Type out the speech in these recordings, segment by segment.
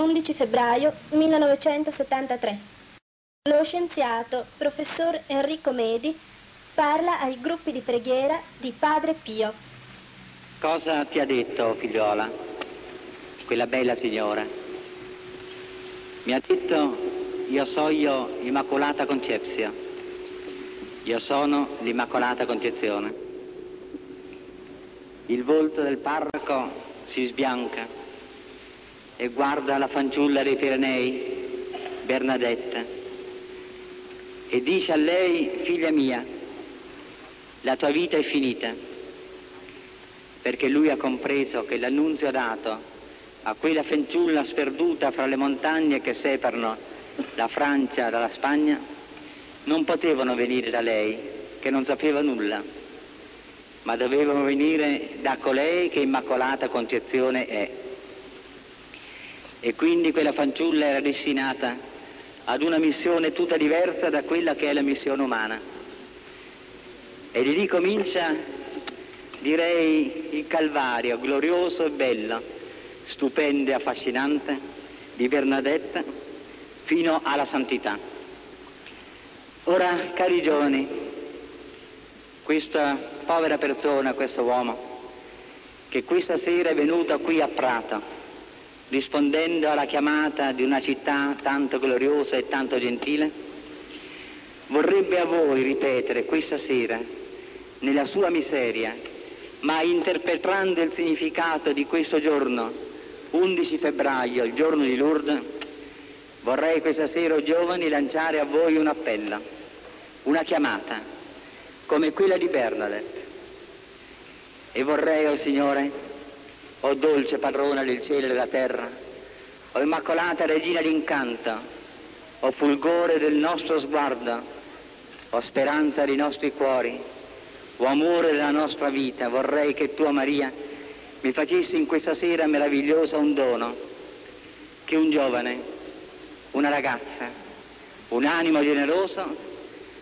11 febbraio 1973. Lo scienziato professor Enrico Medi parla ai gruppi di preghiera di Padre Pio. Cosa ti ha detto, figliola, quella bella signora? Mi ha detto, io sono Immacolata Concepzia, io sono l'Immacolata Concezione. Il volto del parroco si sbianca e guarda la fanciulla dei Pirenei, Bernadetta, e dice a lei, figlia mia, la tua vita è finita, perché lui ha compreso che l'annunzio dato a quella fanciulla sperduta fra le montagne che separano la Francia dalla Spagna non potevano venire da lei, che non sapeva nulla, ma dovevano venire da colei che Immacolata Concezione è. E quindi quella fanciulla era destinata ad una missione tutta diversa da quella che è la missione umana. E di lì comincia, direi, il Calvario, glorioso e bello, stupendo e affascinante, di Bernadetta, fino alla santità. Ora, cari giovani, questa povera persona, questo uomo, che questa sera è venuto qui a Prato, rispondendo alla chiamata di una città tanto gloriosa e tanto gentile, vorrebbe a voi ripetere questa sera, nella sua miseria, ma interpretando il significato di questo giorno, 11 febbraio, il giorno di Lourdes, vorrei questa sera, oh giovani, lanciare a voi un appello, una chiamata, come quella di Bernadette. E vorrei, oh Signore, o dolce padrona del cielo e della terra, o immacolata regina d'incanto, o fulgore del nostro sguardo, o speranza dei nostri cuori, o amore della nostra vita, vorrei che tua Maria mi facessi in questa sera meravigliosa un dono, che un giovane, una ragazza, un animo generoso,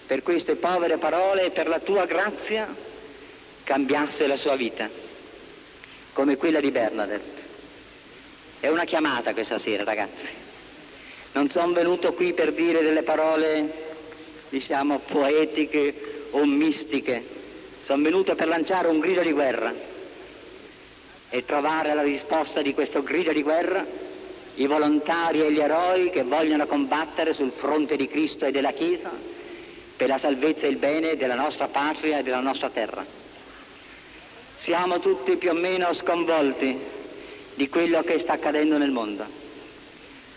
per queste povere parole e per la tua grazia, cambiasse la sua vita come quella di Bernadette. È una chiamata questa sera, ragazzi. Non sono venuto qui per dire delle parole, diciamo, poetiche o mistiche. Sono venuto per lanciare un grido di guerra e trovare la risposta di questo grido di guerra i volontari e gli eroi che vogliono combattere sul fronte di Cristo e della Chiesa per la salvezza e il bene della nostra patria e della nostra terra. Siamo tutti più o meno sconvolti di quello che sta accadendo nel mondo.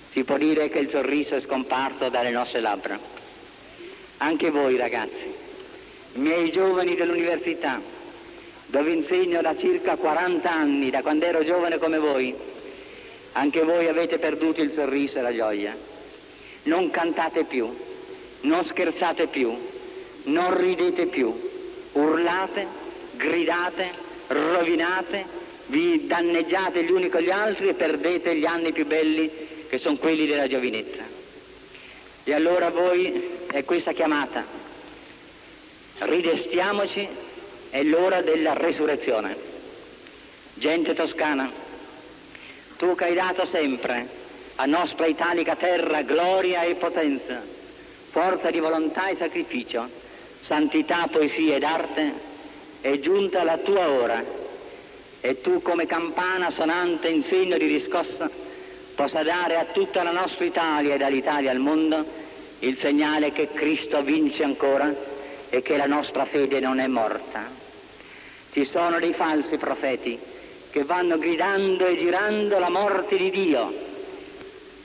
Si può dire che il sorriso è scomparso dalle nostre labbra. Anche voi ragazzi, miei giovani dell'università, dove insegno da circa 40 anni, da quando ero giovane come voi, anche voi avete perduto il sorriso e la gioia. Non cantate più, non scherzate più, non ridete più, urlate, gridate, rovinate, vi danneggiate gli uni con gli altri e perdete gli anni più belli che sono quelli della giovinezza. E allora voi è questa chiamata. Ridestiamoci, è l'ora della resurrezione. Gente toscana, tu che hai dato sempre a nostra italica terra gloria e potenza, forza di volontà e sacrificio, santità, poesia ed arte, è giunta la tua ora e tu come campana sonante in segno di riscossa possa dare a tutta la nostra Italia e dall'Italia al mondo il segnale che Cristo vince ancora e che la nostra fede non è morta. Ci sono dei falsi profeti che vanno gridando e girando la morte di Dio.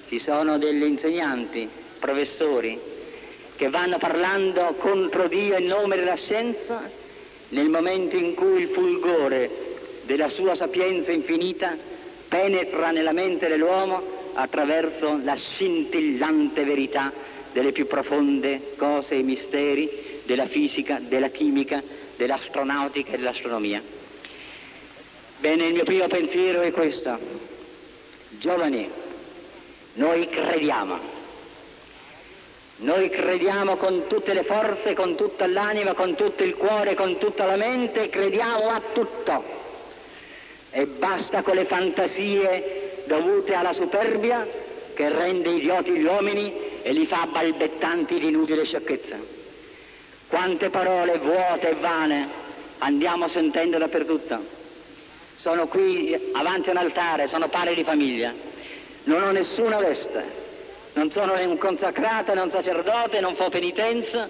Ci sono degli insegnanti, professori, che vanno parlando contro Dio in nome della scienza nel momento in cui il fulgore della sua sapienza infinita penetra nella mente dell'uomo attraverso la scintillante verità delle più profonde cose e misteri della fisica, della chimica, dell'astronautica e dell'astronomia. Bene, il mio primo pensiero è questo. Giovani, noi crediamo noi crediamo con tutte le forze, con tutta l'anima, con tutto il cuore, con tutta la mente, crediamo a tutto. E basta con le fantasie dovute alla superbia che rende idioti gli uomini e li fa balbettanti di inutile sciocchezza. Quante parole vuote e vane andiamo sentendo dappertutto. Sono qui avanti a un altare, sono padre di famiglia, non ho nessuna veste, non sono un consacrato, non sacerdote, non fo penitenza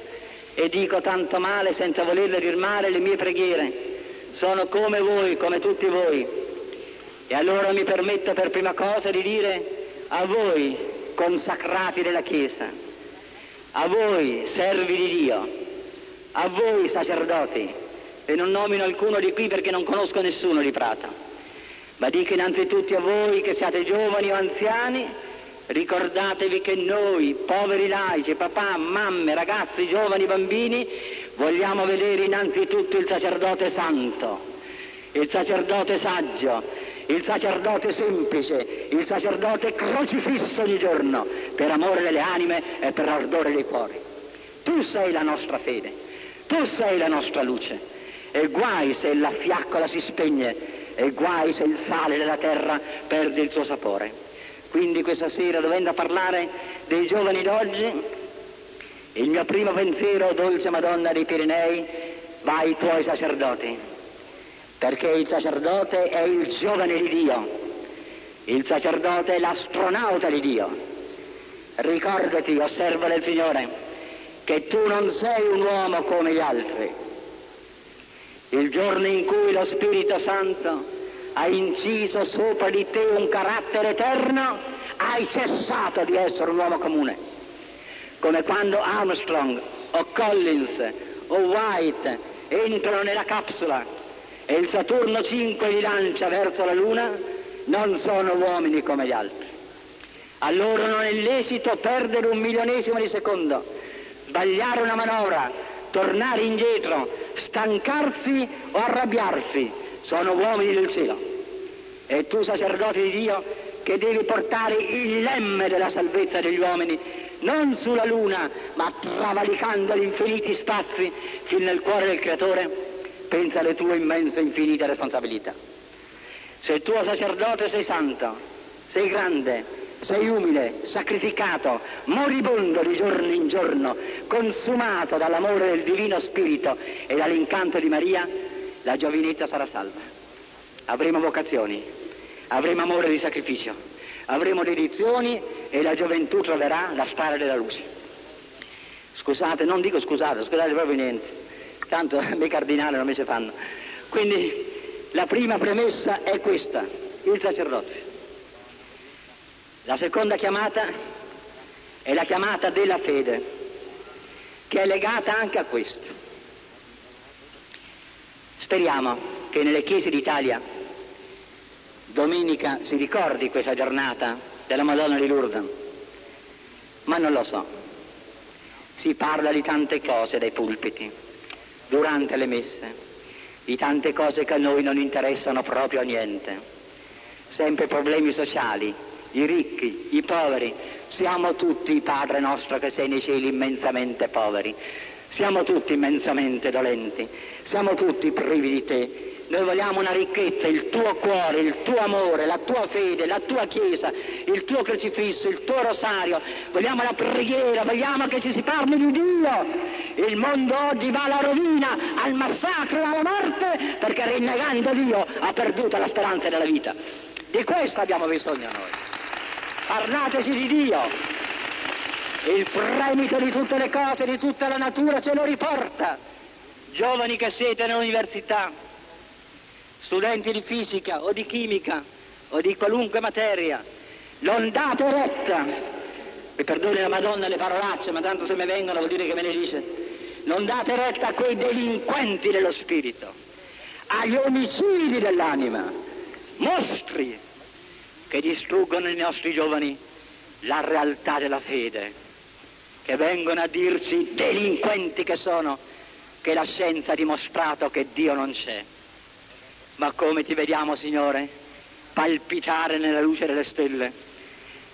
e dico tanto male senza volerle dir male le mie preghiere. Sono come voi, come tutti voi. E allora mi permetto per prima cosa di dire a voi consacrati della Chiesa, a voi servi di Dio, a voi sacerdoti, e non nomino alcuno di qui perché non conosco nessuno di Prata, ma dico innanzitutto a voi che siate giovani o anziani, ricordatevi che noi, poveri laici, papà, mamme, ragazzi, giovani, bambini, vogliamo vedere innanzitutto il sacerdote santo, il sacerdote saggio, il sacerdote semplice, il sacerdote crocifisso ogni giorno, per amore delle anime e per ardore dei cuori. Tu sei la nostra fede, tu sei la nostra luce. E guai se la fiaccola si spegne, e guai se il sale della terra perde il suo sapore. Quindi questa sera, dovendo parlare dei giovani d'oggi, il mio primo pensiero, dolce Madonna dei Pirenei, va ai tuoi sacerdoti perché il sacerdote è il giovane di Dio, il sacerdote è l'astronauta di Dio. Ricordati, osserva del Signore, che tu non sei un uomo come gli altri. Il giorno in cui lo Spirito Santo ha inciso sopra di te un carattere eterno, hai cessato di essere un uomo comune. Come quando Armstrong o Collins o White entrano nella capsula e il Saturno 5 li lancia verso la Luna, non sono uomini come gli altri. A loro non è lecito perdere un milionesimo di secondo, sbagliare una manovra, tornare indietro, stancarsi o arrabbiarsi. Sono uomini del cielo. E tu, sacerdote di Dio, che devi portare il lemme della salvezza degli uomini, non sulla Luna, ma travalicando gli infiniti spazi fino nel cuore del Creatore, pensa alle tue immense e infinite responsabilità. Se tuo sacerdote sei santo, sei grande, sei umile, sacrificato, moribondo di giorno in giorno, consumato dall'amore del Divino Spirito e dall'incanto di Maria, la giovinezza sarà salva. Avremo vocazioni, avremo amore di sacrificio, avremo dedizioni e la gioventù troverà la strada della luce. Scusate, non dico scusate, scusate proprio niente tanto i cardinali non mi si fanno. Quindi la prima premessa è questa, il sacerdote. La seconda chiamata è la chiamata della fede, che è legata anche a questo. Speriamo che nelle chiese d'Italia domenica si ricordi questa giornata della Madonna di Lourdes, ma non lo so. Si parla di tante cose dai pulpiti, durante le messe, di tante cose che a noi non interessano proprio a niente. Sempre problemi sociali, i ricchi, i poveri. Siamo tutti, Padre nostro che sei nei cieli, immensamente poveri. Siamo tutti immensamente dolenti. Siamo tutti privi di te noi vogliamo una ricchezza, il tuo cuore, il tuo amore, la tua fede, la tua chiesa, il tuo crocifisso, il tuo rosario. Vogliamo la preghiera, vogliamo che ci si parli di Dio. Il mondo oggi va alla rovina, al massacro, alla morte, perché rinnegando Dio ha perduto la speranza della vita. Di questo abbiamo bisogno noi. Parlateci di Dio. Il fremito di tutte le cose, di tutta la natura ce lo riporta. Giovani che siete all'università, studenti di fisica o di chimica o di qualunque materia, non date retta, mi perdoni la Madonna le parolacce, ma tanto se mi vengono vuol dire che me ne dice, non date retta a quei delinquenti dello spirito, agli omicidi dell'anima, mostri che distruggono i nostri giovani la realtà della fede, che vengono a dirci delinquenti che sono, che la scienza ha dimostrato che Dio non c'è. Ma come ti vediamo, Signore, palpitare nella luce delle stelle.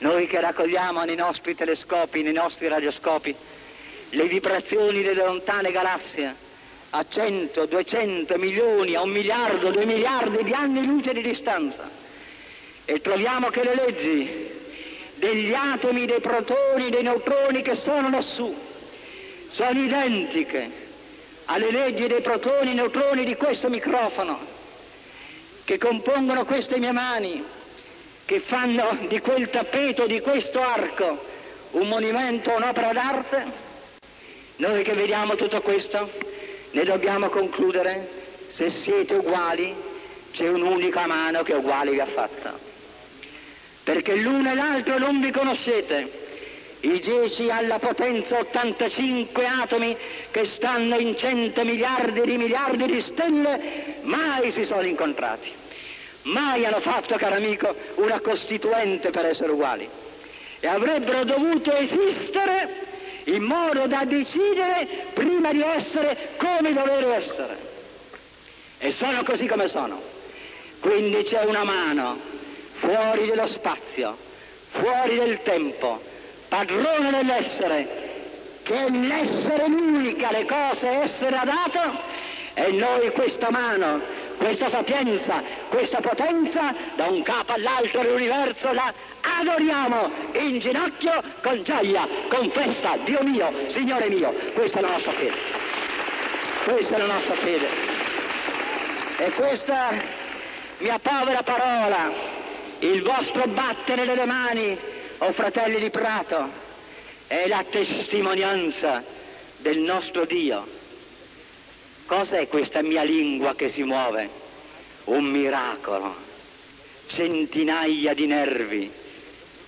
Noi che raccogliamo nei nostri telescopi, nei nostri radioscopi, le vibrazioni delle lontane galassie a 100, 200 milioni, a un miliardo, due miliardi di anni luce di distanza. E troviamo che le leggi degli atomi, dei protoni, dei neutroni che sono lassù, sono identiche alle leggi dei protoni e neutroni di questo microfono, che compongono queste mie mani, che fanno di quel tappeto, di questo arco, un monumento, un'opera d'arte, noi che vediamo tutto questo ne dobbiamo concludere, se siete uguali, c'è un'unica mano che uguale vi ha fatta. Perché l'uno e l'altro non vi conoscete. I dieci alla potenza 85 atomi che stanno in 100 miliardi di miliardi di stelle mai si sono incontrati. Mai hanno fatto, caro amico, una costituente per essere uguali. E avrebbero dovuto esistere in modo da decidere prima di essere come dovere essere. E sono così come sono. Quindi c'è una mano fuori dello spazio, fuori del tempo, padrone dell'essere, che è l'essere l'unica, le cose essere dato, e noi questa mano, questa sapienza, questa potenza, da un capo all'altro dell'universo la adoriamo in ginocchio con gioia, con festa, Dio mio, Signore mio, questa è la nostra fede. Questa è la nostra fede. E questa mia povera parola, il vostro battere delle mani, o oh fratelli di Prato, è la testimonianza del nostro Dio. Cos'è questa mia lingua che si muove? Un miracolo, centinaia di nervi,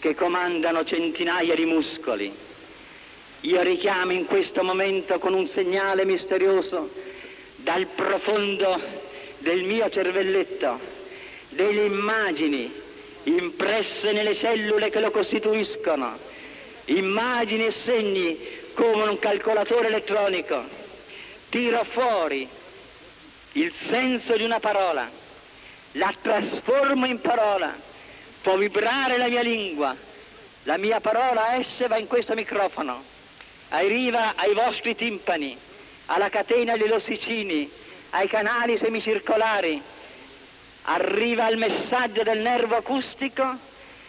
che comandano centinaia di muscoli. Io richiamo in questo momento con un segnale misterioso dal profondo del mio cervelletto delle immagini impresse nelle cellule che lo costituiscono, immagini e segni come un calcolatore elettronico. Tiro fuori il senso di una parola, la trasformo in parola può vibrare la mia lingua, la mia parola esce va in questo microfono, arriva ai vostri timpani, alla catena degli ossicini, ai canali semicircolari, arriva il messaggio del nervo acustico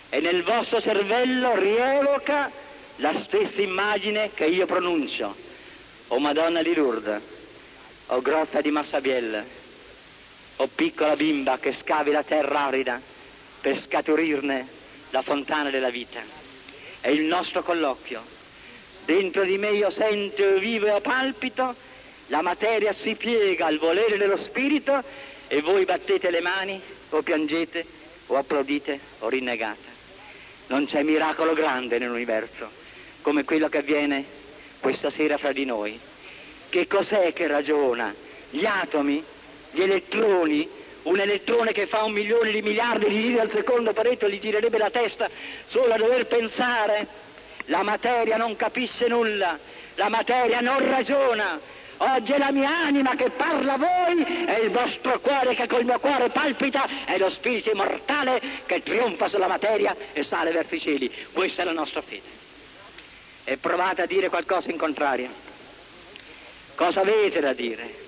e nel vostro cervello rievoca la stessa immagine che io pronuncio. O Madonna di Lourdes, o grotta di Massabielle, o piccola bimba che scavi la terra arida, per scaturirne la fontana della vita. È il nostro colloquio. Dentro di me io sento, vivo e palpito, la materia si piega al volere dello spirito e voi battete le mani o piangete o applaudite o rinnegate. Non c'è miracolo grande nell'universo come quello che avviene questa sera fra di noi. Che cos'è che ragiona? Gli atomi, gli elettroni, un elettrone che fa un milione di miliardi di giri al secondo paretto gli girerebbe la testa solo a dover pensare. La materia non capisce nulla, la materia non ragiona. Oggi è la mia anima che parla a voi, è il vostro cuore che col mio cuore palpita, è lo spirito immortale che trionfa sulla materia e sale verso i cieli. Questa è la nostra fede. E provate a dire qualcosa in contrario. Cosa avete da dire?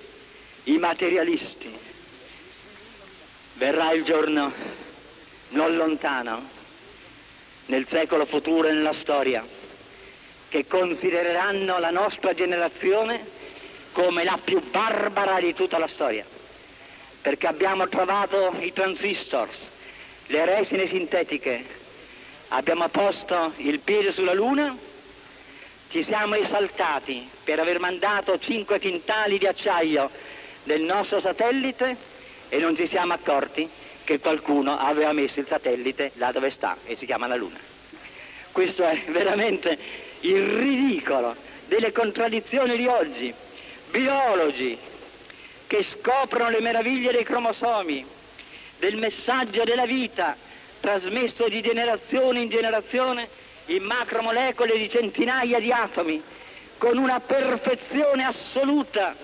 I materialisti, Verrà il giorno non lontano, nel secolo futuro e nella storia, che considereranno la nostra generazione come la più barbara di tutta la storia, perché abbiamo trovato i transistors, le resine sintetiche, abbiamo posto il piede sulla Luna, ci siamo esaltati per aver mandato 5 quintali di acciaio del nostro satellite e non ci siamo accorti che qualcuno aveva messo il satellite là dove sta e si chiama la Luna. Questo è veramente il ridicolo delle contraddizioni di oggi. Biologi che scoprono le meraviglie dei cromosomi, del messaggio della vita trasmesso di generazione in generazione in macromolecole di centinaia di atomi, con una perfezione assoluta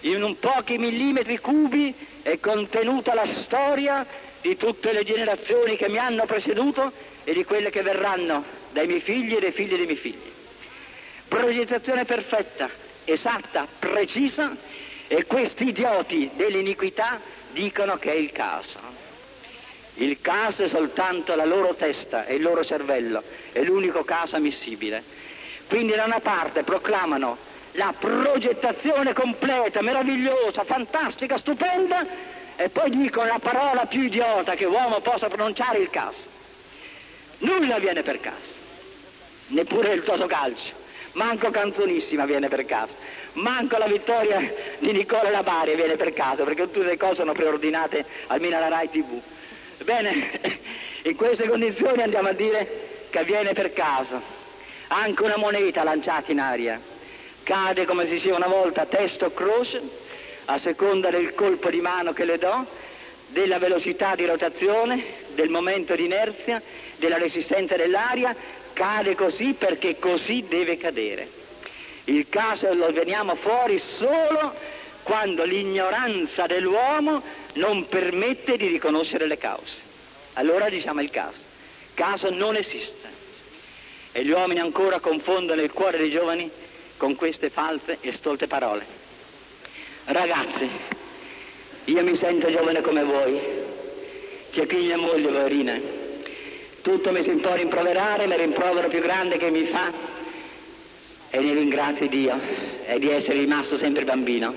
in un pochi millimetri cubi è contenuta la storia di tutte le generazioni che mi hanno preceduto e di quelle che verranno dai miei figli e dai figli dei miei figli. Progettazione perfetta, esatta, precisa e questi idioti dell'iniquità dicono che è il caso. Il caso è soltanto la loro testa e il loro cervello, è l'unico caso ammissibile. Quindi da una parte proclamano la progettazione completa, meravigliosa, fantastica, stupenda, e poi dicono la parola più idiota che uomo possa pronunciare, il caso. Nulla viene per caso, neppure il Totocalcio, manco Canzonissima viene per caso, manco la vittoria di Nicola Labari viene per caso, perché tutte le cose sono preordinate almeno alla RAI TV. Bene, in queste condizioni andiamo a dire che avviene per caso. Anche una moneta lanciata in aria cade, come si diceva una volta, testo o croce, a seconda del colpo di mano che le do, della velocità di rotazione, del momento di inerzia, della resistenza dell'aria, cade così perché così deve cadere. Il caso lo veniamo fuori solo quando l'ignoranza dell'uomo non permette di riconoscere le cause. Allora diciamo il caso. Caso non esiste. E gli uomini ancora confondono il cuore dei giovani con queste false e stolte parole. Ragazzi, io mi sento giovane come voi, c'è qui mia moglie, poverina, tutto mi si può rimproverare, ma il rimprovero più grande che mi fa e ne ringrazio Dio è di essere rimasto sempre bambino.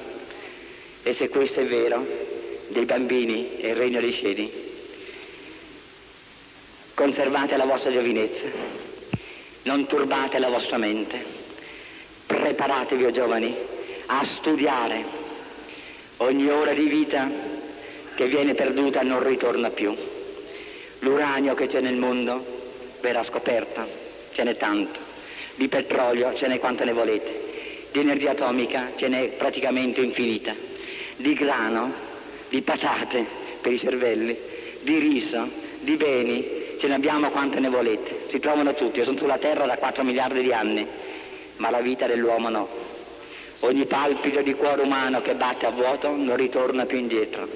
E se questo è vero, dei bambini è il regno dei cieli. Conservate la vostra giovinezza, non turbate la vostra mente preparatevi, o giovani, a studiare. Ogni ora di vita che viene perduta non ritorna più. L'uranio che c'è nel mondo verrà scoperta, ce n'è tanto. Di petrolio ce n'è quanto ne volete. Di energia atomica ce n'è praticamente infinita. Di grano, di patate per i cervelli, di riso, di beni, ce ne abbiamo quante ne volete. Si trovano tutti, io sono sulla Terra da 4 miliardi di anni ma la vita dell'uomo no. Ogni palpito di cuore umano che batte a vuoto non ritorna più indietro.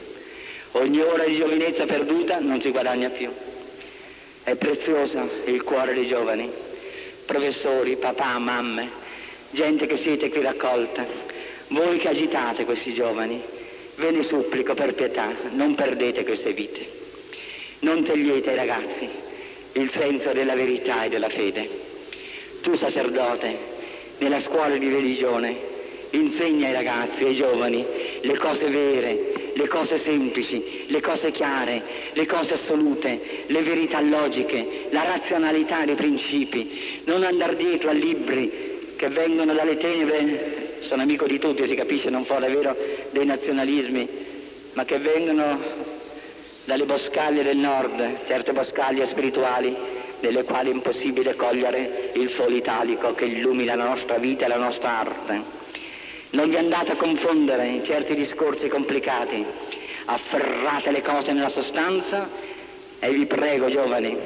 Ogni ora di giovinezza perduta non si guadagna più. È prezioso il cuore dei giovani, professori, papà, mamme, gente che siete qui raccolta, voi che agitate questi giovani, ve ne supplico per pietà, non perdete queste vite. Non togliete ai ragazzi il senso della verità e della fede. Tu sacerdote, nella scuola di religione insegna ai ragazzi, ai giovani, le cose vere, le cose semplici, le cose chiare, le cose assolute, le verità logiche, la razionalità dei principi, non andare dietro a libri che vengono dalle tenebre, sono amico di tutti, si capisce, non fa davvero dei nazionalismi, ma che vengono dalle boscaglie del nord, certe boscaglie spirituali, nelle quali è impossibile cogliere il sole italico che illumina la nostra vita e la nostra arte. Non vi andate a confondere in certi discorsi complicati, afferrate le cose nella sostanza e vi prego giovani,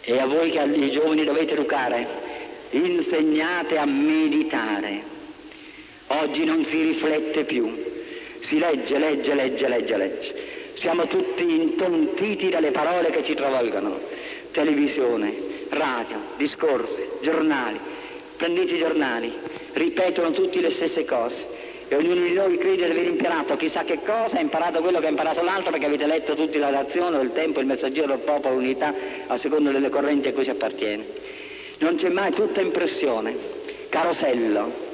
e a voi che i giovani dovete educare, insegnate a meditare. Oggi non si riflette più, si legge, legge, legge, legge, legge. Siamo tutti intontiti dalle parole che ci travolgono televisione, radio, discorsi, giornali. Prendete i giornali, ripetono tutti le stesse cose e ognuno di noi crede di aver imparato chissà che cosa, ha imparato quello che ha imparato l'altro perché avete letto tutti la nazione, il tempo, il messaggero del popolo, l'unità, a seconda delle correnti a cui si appartiene. Non c'è mai tutta impressione, carosello.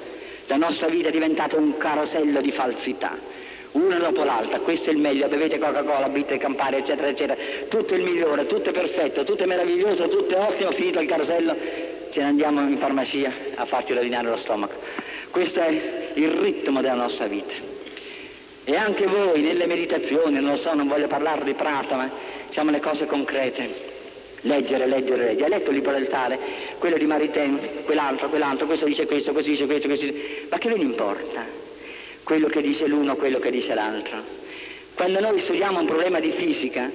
La nostra vita è diventata un carosello di falsità una dopo l'altra, questo è il meglio, bevete Coca-Cola, bitte Campari, eccetera, eccetera, tutto è il migliore, tutto è perfetto, tutto è meraviglioso, tutto è ottimo, finito il carosello, ce ne andiamo in farmacia a farci rovinare lo stomaco. Questo è il ritmo della nostra vita. E anche voi nelle meditazioni, non lo so, non voglio parlare di Prata, ma diciamo le cose concrete. Leggere, leggere, leggere. Hai letto il libro del tale, quello di Maritain, quell'altro, quell'altro, questo dice questo, questo dice questo, questo dice... Ma che ve ne importa? quello che dice l'uno, quello che dice l'altro. Quando noi studiamo un problema di fisica,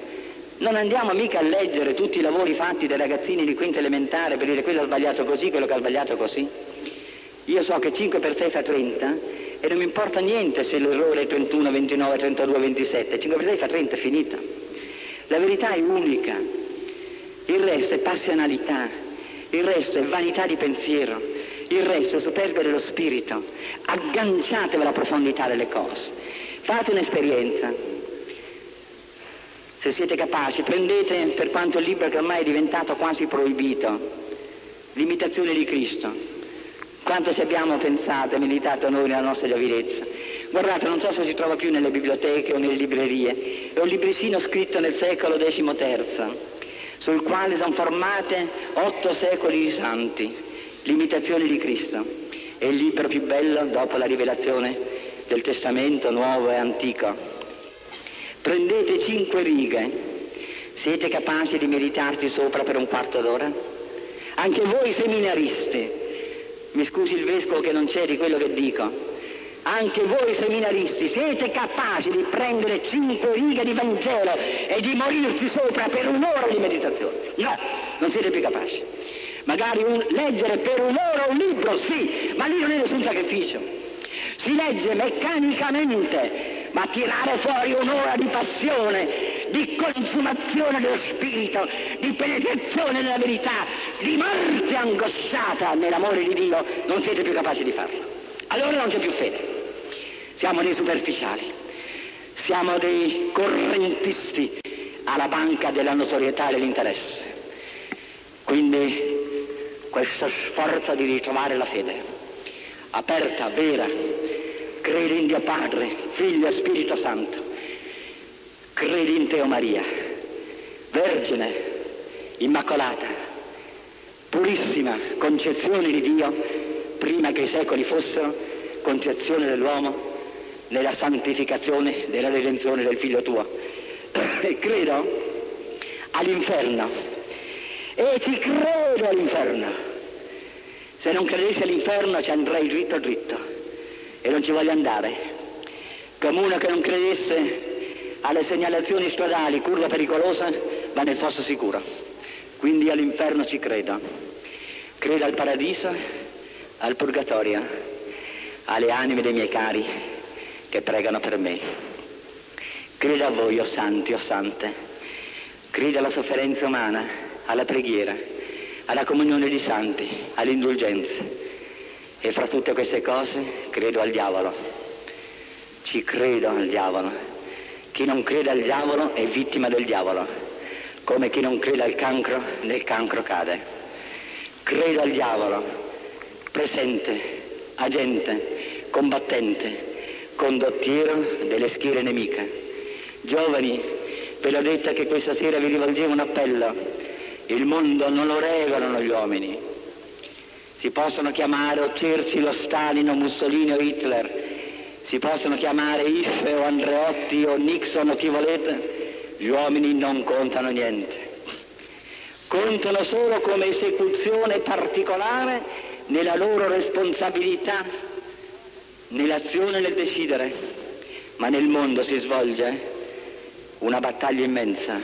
non andiamo mica a leggere tutti i lavori fatti dai ragazzini di quinta elementare per dire quello ha sbagliato così, quello che ha sbagliato così. Io so che 5 per 6 fa 30 e non mi importa niente se l'errore è 31, 29, 32, 27. 5 per 6 fa 30, è finita. La verità è unica. Il resto è passionalità, il resto è vanità di pensiero, il resto è superbia dello spirito. Agganciatevi alla profondità delle cose. Fate un'esperienza. Se siete capaci, prendete per quanto il libro che ormai è diventato quasi proibito, l'imitazione di Cristo. Quanto ci abbiamo pensato e meditato noi nella nostra giovinezza. Guardate, non so se si trova più nelle biblioteche o nelle librerie, è un libricino scritto nel secolo XIII, sul quale sono formate otto secoli di santi, l'imitazione di Cristo. È il libro più bello dopo la rivelazione del Testamento nuovo e antico Prendete cinque righe, siete capaci di meditarci sopra per un quarto d'ora? Anche voi seminaristi, mi scusi il vescovo che non c'è di quello che dico, anche voi seminaristi siete capaci di prendere cinque righe di Vangelo e di morirci sopra per un'ora di meditazione? No, non siete più capaci. Magari un, leggere per un'ora un libro, sì, ma lì non è nessun sacrificio. Si legge meccanicamente ma tirare fuori un'ora di passione, di consumazione dello spirito, di penetrazione della verità, di morte angosciata nell'amore di Dio, non siete più capaci di farlo. Allora non c'è più fede. Siamo dei superficiali, siamo dei correntisti alla banca della notorietà e dell'interesse. Quindi questo sforzo di ritrovare la fede, aperta, vera, credi in Dio Padre, Figlio e Spirito Santo, credi in Teo Maria, Vergine, Immacolata, purissima concezione di Dio, prima che i secoli fossero, concezione dell'uomo, nella santificazione della redenzione del Figlio tuo. E credo all'inferno, e ci credo all'inferno. Se non credessi all'inferno ci andrei dritto dritto e non ci voglio andare. Come uno che non credesse alle segnalazioni stradali, curva pericolosa, va nel fosso sicuro. Quindi all'inferno ci credo. Credo al paradiso, al purgatorio, alle anime dei miei cari che pregano per me. Credo a voi, o oh santi, o oh sante. Credo alla sofferenza umana, alla preghiera, alla comunione di santi, alle indulgenze e fra tutte queste cose credo al diavolo. Ci credo al diavolo. Chi non crede al diavolo è vittima del diavolo, come chi non crede al cancro, nel cancro cade. Credo al diavolo, presente, agente, combattente, condottiero delle schiere nemiche. Giovani, ve l'ho detta che questa sera vi rivolgevo un appello. Il mondo non lo regolano gli uomini, si possono chiamare o Churchill o Stalin o Mussolini o Hitler, si possono chiamare Iffe o Andreotti o Nixon o chi volete, gli uomini non contano niente. Contano solo come esecuzione particolare nella loro responsabilità, nell'azione e nel decidere, ma nel mondo si svolge una battaglia immensa,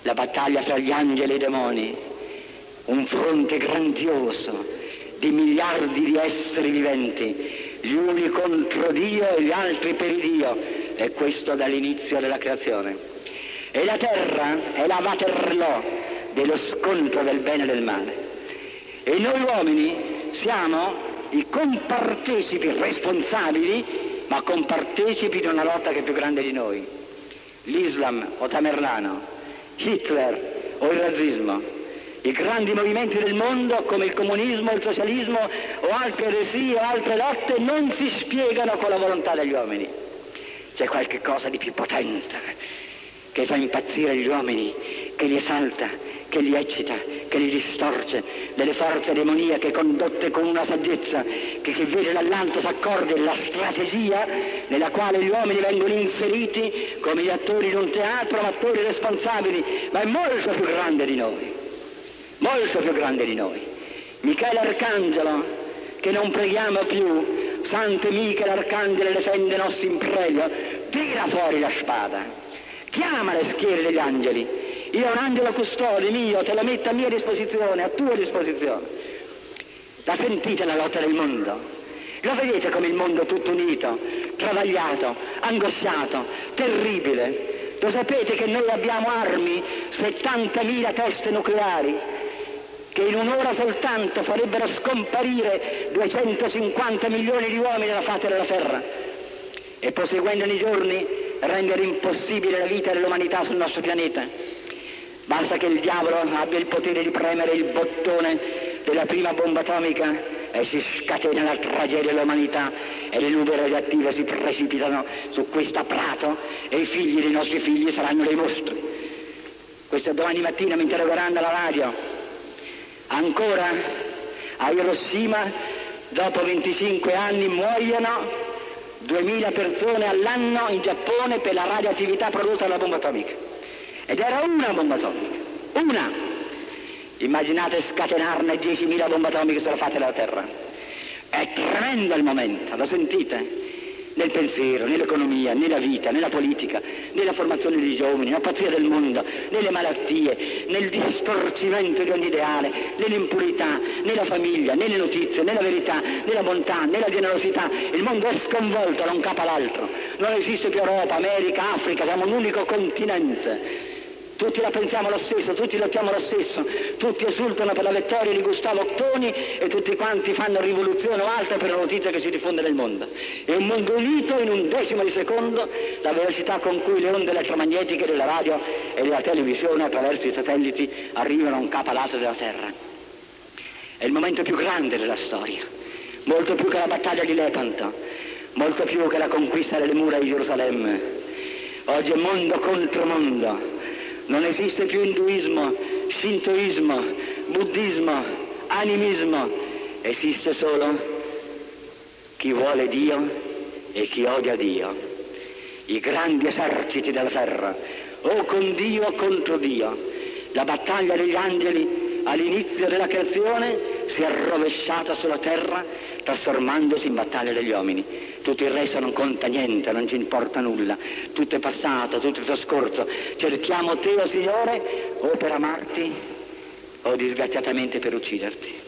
la battaglia fra gli angeli e i demoni, un fronte grandioso di miliardi di esseri viventi, gli uni contro Dio e gli altri per Dio, e questo dall'inizio della creazione. E la terra è la Waterloo dello scontro del bene e del male. E noi uomini siamo i compartecipi responsabili, ma compartecipi di una lotta che è più grande di noi. L'Islam o Tamerlano, Hitler o il razzismo, i grandi movimenti del mondo come il comunismo, il socialismo o altre eresie o altre lotte non si spiegano con la volontà degli uomini. C'è qualche cosa di più potente che fa impazzire gli uomini, che li esalta, che li eccita, che li distorce, delle forze demoniache condotte con una saggezza che chi vede dall'alto si accorge della strategia nella quale gli uomini vengono inseriti come gli attori di un teatro, attori responsabili, ma è molto più grande di noi molto più grande di noi. Michele Arcangelo, che non preghiamo più, Sante Michele Arcangelo difende i nostri impreglio, tira fuori la spada, chiama le schiere degli angeli. Io un angelo custode mio, te lo metto a mia disposizione, a tua disposizione. La sentite la lotta del mondo? Lo vedete come il mondo tutto unito, travagliato, angosciato, terribile. Lo sapete che noi abbiamo armi, 70.000 teste nucleari, che in un'ora soltanto farebbero scomparire 250 milioni di uomini dalla faccia della terra e proseguendo nei giorni rendere impossibile la vita dell'umanità sul nostro pianeta. Basta che il diavolo abbia il potere di premere il bottone della prima bomba atomica e si scatena la tragedia dell'umanità e le nube radioattive si precipitano su questo prato e i figli dei nostri figli saranno dei mostri. Questo domani mattina mi interrogheranno alla radio. Ancora a Hiroshima, dopo 25 anni, muoiono 2000 persone all'anno in Giappone per la radioattività prodotta dalla bomba atomica. Ed era una bomba atomica, una. Immaginate scatenarne 10.000 bombe atomiche sulla faccia della Terra. È tremendo il momento, lo sentite? Nel pensiero, nell'economia, nella vita, nella politica, nella formazione dei giovani, nella pazzia del mondo, nelle malattie, nel distorcimento di ogni ideale, nell'impurità, nella famiglia, nelle notizie, nella verità, nella bontà, nella generosità. Il mondo è sconvolto da un capo all'altro. Non esiste più Europa, America, Africa, siamo un unico continente tutti la pensiamo lo stesso, tutti lottiamo lo stesso, tutti esultano per la vittoria di Gustavo Ottoni e tutti quanti fanno rivoluzione o altro per la notizia che si diffonde nel mondo. È un mondo unito in un decimo di secondo la velocità con cui le onde elettromagnetiche della radio e della televisione attraverso i satelliti arrivano a un capo all'altro della Terra. È il momento più grande della storia, molto più che la battaglia di Lepanto, molto più che la conquista delle mura di Gerusalemme. Oggi è mondo contro mondo non esiste più induismo, shintoismo, buddismo, animismo, esiste solo chi vuole Dio e chi odia Dio. I grandi eserciti della terra, o con Dio o contro Dio. La battaglia degli angeli all'inizio della creazione si è rovesciata sulla terra trasformandosi in battaglia degli uomini tutto il resto non conta niente, non ci importa nulla, tutto è passato, tutto è trascorso. Cerchiamo te, o oh Signore, o per amarti o disgraziatamente per ucciderti.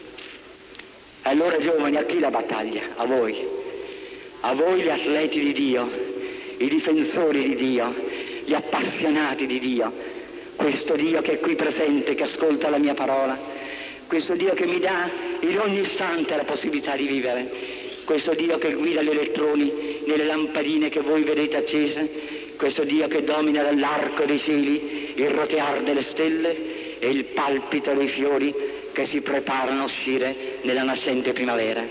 Allora giovani, a chi la battaglia? A voi. A voi gli atleti di Dio, i difensori di Dio, gli appassionati di Dio, questo Dio che è qui presente, che ascolta la mia parola, questo Dio che mi dà in ogni istante la possibilità di vivere questo Dio che guida gli elettroni nelle lampadine che voi vedete accese, questo Dio che domina dall'arco dei cieli il rotear delle stelle e il palpito dei fiori che si preparano a uscire nella nascente primavera.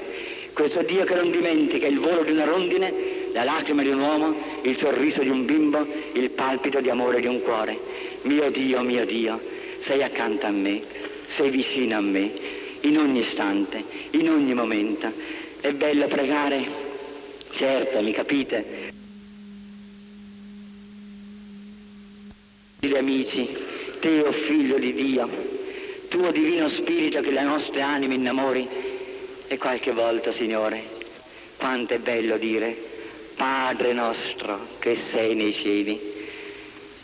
Questo Dio che non dimentica il volo di una rondine, la lacrima di un uomo, il sorriso di un bimbo, il palpito di amore di un cuore. Mio Dio, mio Dio, sei accanto a me, sei vicino a me, in ogni istante, in ogni momento è bello pregare, certo, mi capite? Amici, te o figlio di Dio, tuo divino spirito che le nostre anime innamori, e qualche volta, Signore, quanto è bello dire, Padre nostro che sei nei cieli.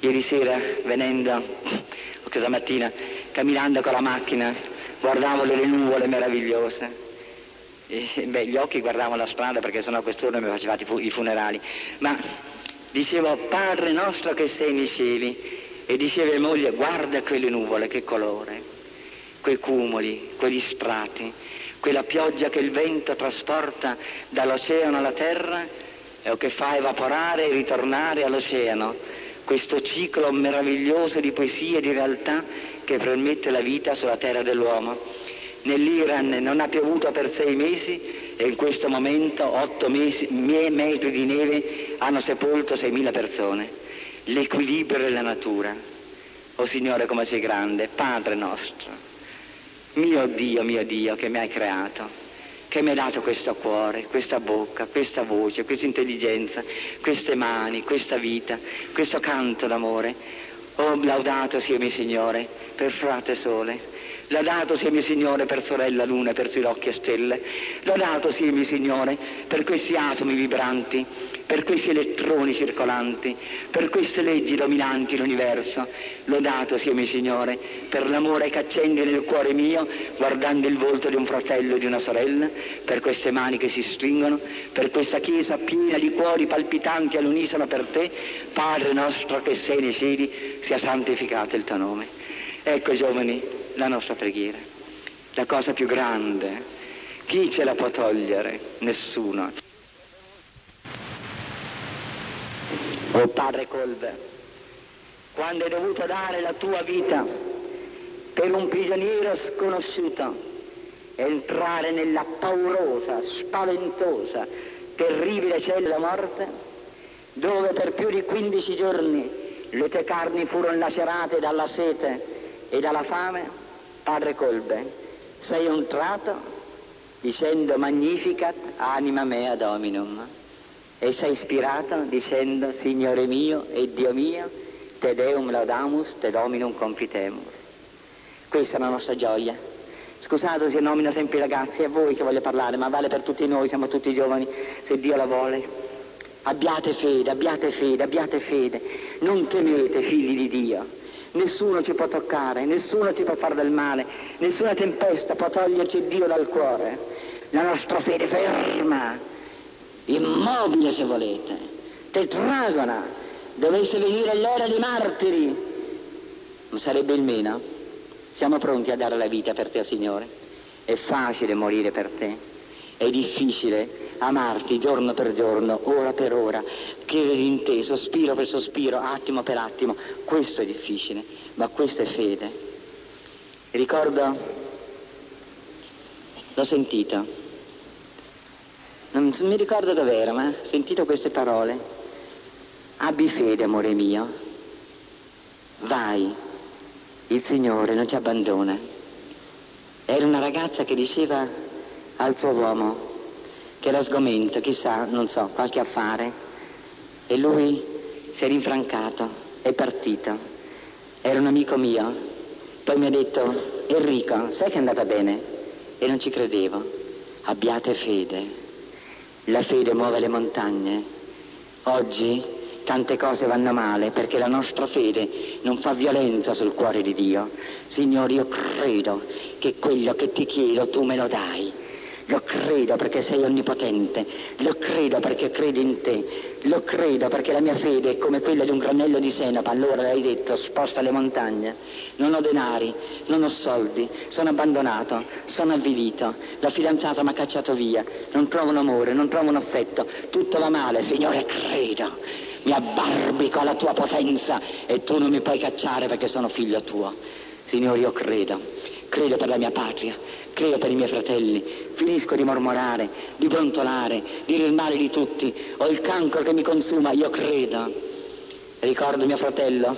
Ieri sera, venendo, o questa mattina, camminando con la macchina, guardavo le nuvole meravigliose. E, beh, gli occhi guardavano la strada perché sennò quest'ora mi facevate i funerali, ma dicevo Padre nostro che sei nei cieli. E diceva moglie guarda quelle nuvole, che colore, quei cumuli, quegli strati, quella pioggia che il vento trasporta dall'oceano alla terra o che fa evaporare e ritornare all'oceano, questo ciclo meraviglioso di poesia e di realtà che permette la vita sulla terra dell'uomo nell'Iran non ha piovuto per sei mesi e in questo momento otto mesi, metri di neve hanno sepolto 6.000 persone. L'equilibrio della natura. Oh Signore come sei grande, Padre nostro, mio Dio, mio Dio che mi hai creato, che mi hai dato questo cuore, questa bocca, questa voce, questa intelligenza, queste mani, questa vita, questo canto d'amore. Oh laudato sia mio Signore per frate sole Lodato sia mio Signore per sorella luna, per sirocchi e stelle. Lodato sia mio Signore per questi atomi vibranti, per questi elettroni circolanti, per queste leggi dominanti l'universo. Lodato sia mio Signore per l'amore che accendi nel cuore mio guardando il volto di un fratello e di una sorella, per queste mani che si stringono, per questa chiesa piena di cuori palpitanti all'unisono per te. Padre nostro che sei nei cieli, sia santificato il tuo nome. Ecco giovani, la nostra preghiera. La cosa più grande. Chi ce la può togliere? Nessuno. oh padre Colbe, quando hai dovuto dare la tua vita per un prigioniero sconosciuto, entrare nella paurosa, spaventosa, terribile cella morte, dove per più di 15 giorni le tue carni furono lacerate dalla sete e dalla fame, padre Colbe, sei entrato dicendo Magnificat anima mea dominum e sei ispirato dicendo Signore mio e Dio mio, te deum laudamus, te dominum compitemur. Questa è la nostra gioia. Scusate se nomino sempre i ragazzi, è voi che voglio parlare, ma vale per tutti noi, siamo tutti giovani, se Dio la vuole. Abbiate fede, abbiate fede, abbiate fede. Non temete, figli di Dio. Nessuno ci può toccare, nessuno ci può fare del male, nessuna tempesta può toglierci Dio dal cuore. La nostra fede ferma, immobile se volete, tetragona, dovesse venire l'era dei martiri, ma sarebbe il meno. Siamo pronti a dare la vita per te, Signore. È facile morire per te, è difficile amarti giorno per giorno, ora per ora, credere in te, sospiro per sospiro, attimo per attimo. Questo è difficile, ma questa è fede. Ricordo, l'ho sentito, non mi ricordo dov'era, ma ho sentito queste parole. Abbi fede, amore mio. Vai, il Signore non ci abbandona. Era una ragazza che diceva al suo uomo, che era sgomento, chissà, non so, qualche affare, e lui si è rinfrancato, è partito. Era un amico mio, poi mi ha detto, Enrico, sai che è andata bene? E non ci credevo. Abbiate fede. La fede muove le montagne. Oggi tante cose vanno male perché la nostra fede non fa violenza sul cuore di Dio. Signore, io credo che quello che ti chiedo tu me lo dai. Lo credo perché sei onnipotente, lo credo perché credo in te, lo credo perché la mia fede è come quella di un granello di senape. Allora l'hai detto, sposta le montagne. Non ho denari, non ho soldi, sono abbandonato, sono avvilito, la fidanzata mi ha cacciato via, non trovo un amore, non trovo un affetto, tutto va male, Signore, credo. Mi abbarbico alla tua potenza e tu non mi puoi cacciare perché sono figlio tuo. Signore, io credo, credo per la mia patria, credo per i miei fratelli, finisco di mormorare, di brontolare, dire il male di tutti, ho il cancro che mi consuma, io credo. Ricordo mio fratello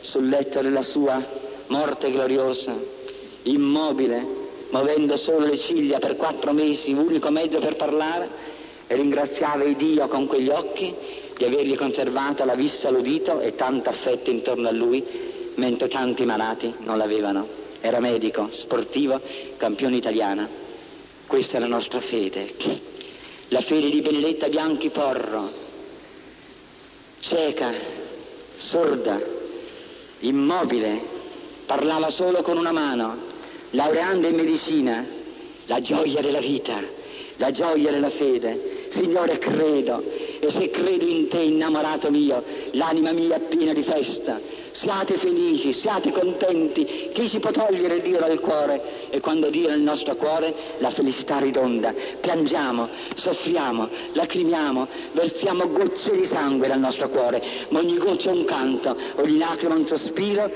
sul letto della sua morte gloriosa, immobile, muovendo solo le ciglia per quattro mesi, unico mezzo per parlare, e ringraziava Dio con quegli occhi di avergli conservato la vista all'udito e tanto affetto intorno a lui, mentre tanti malati non l'avevano era medico, sportivo, campione italiana. Questa è la nostra fede. La fede di Benedetta Bianchi Porro, cieca, sorda, immobile, parlava solo con una mano, laureando in medicina, la gioia della vita, la gioia della fede. Signore, credo, e se credo in te, innamorato mio, l'anima mia è piena di festa, siate felici, siate contenti, chi si può togliere Dio dal cuore? E quando Dio è nel nostro cuore, la felicità ridonda, piangiamo, soffriamo, lacrimiamo, versiamo gocce di sangue dal nostro cuore, ma ogni goccia è un canto, ogni lacrima un sospiro,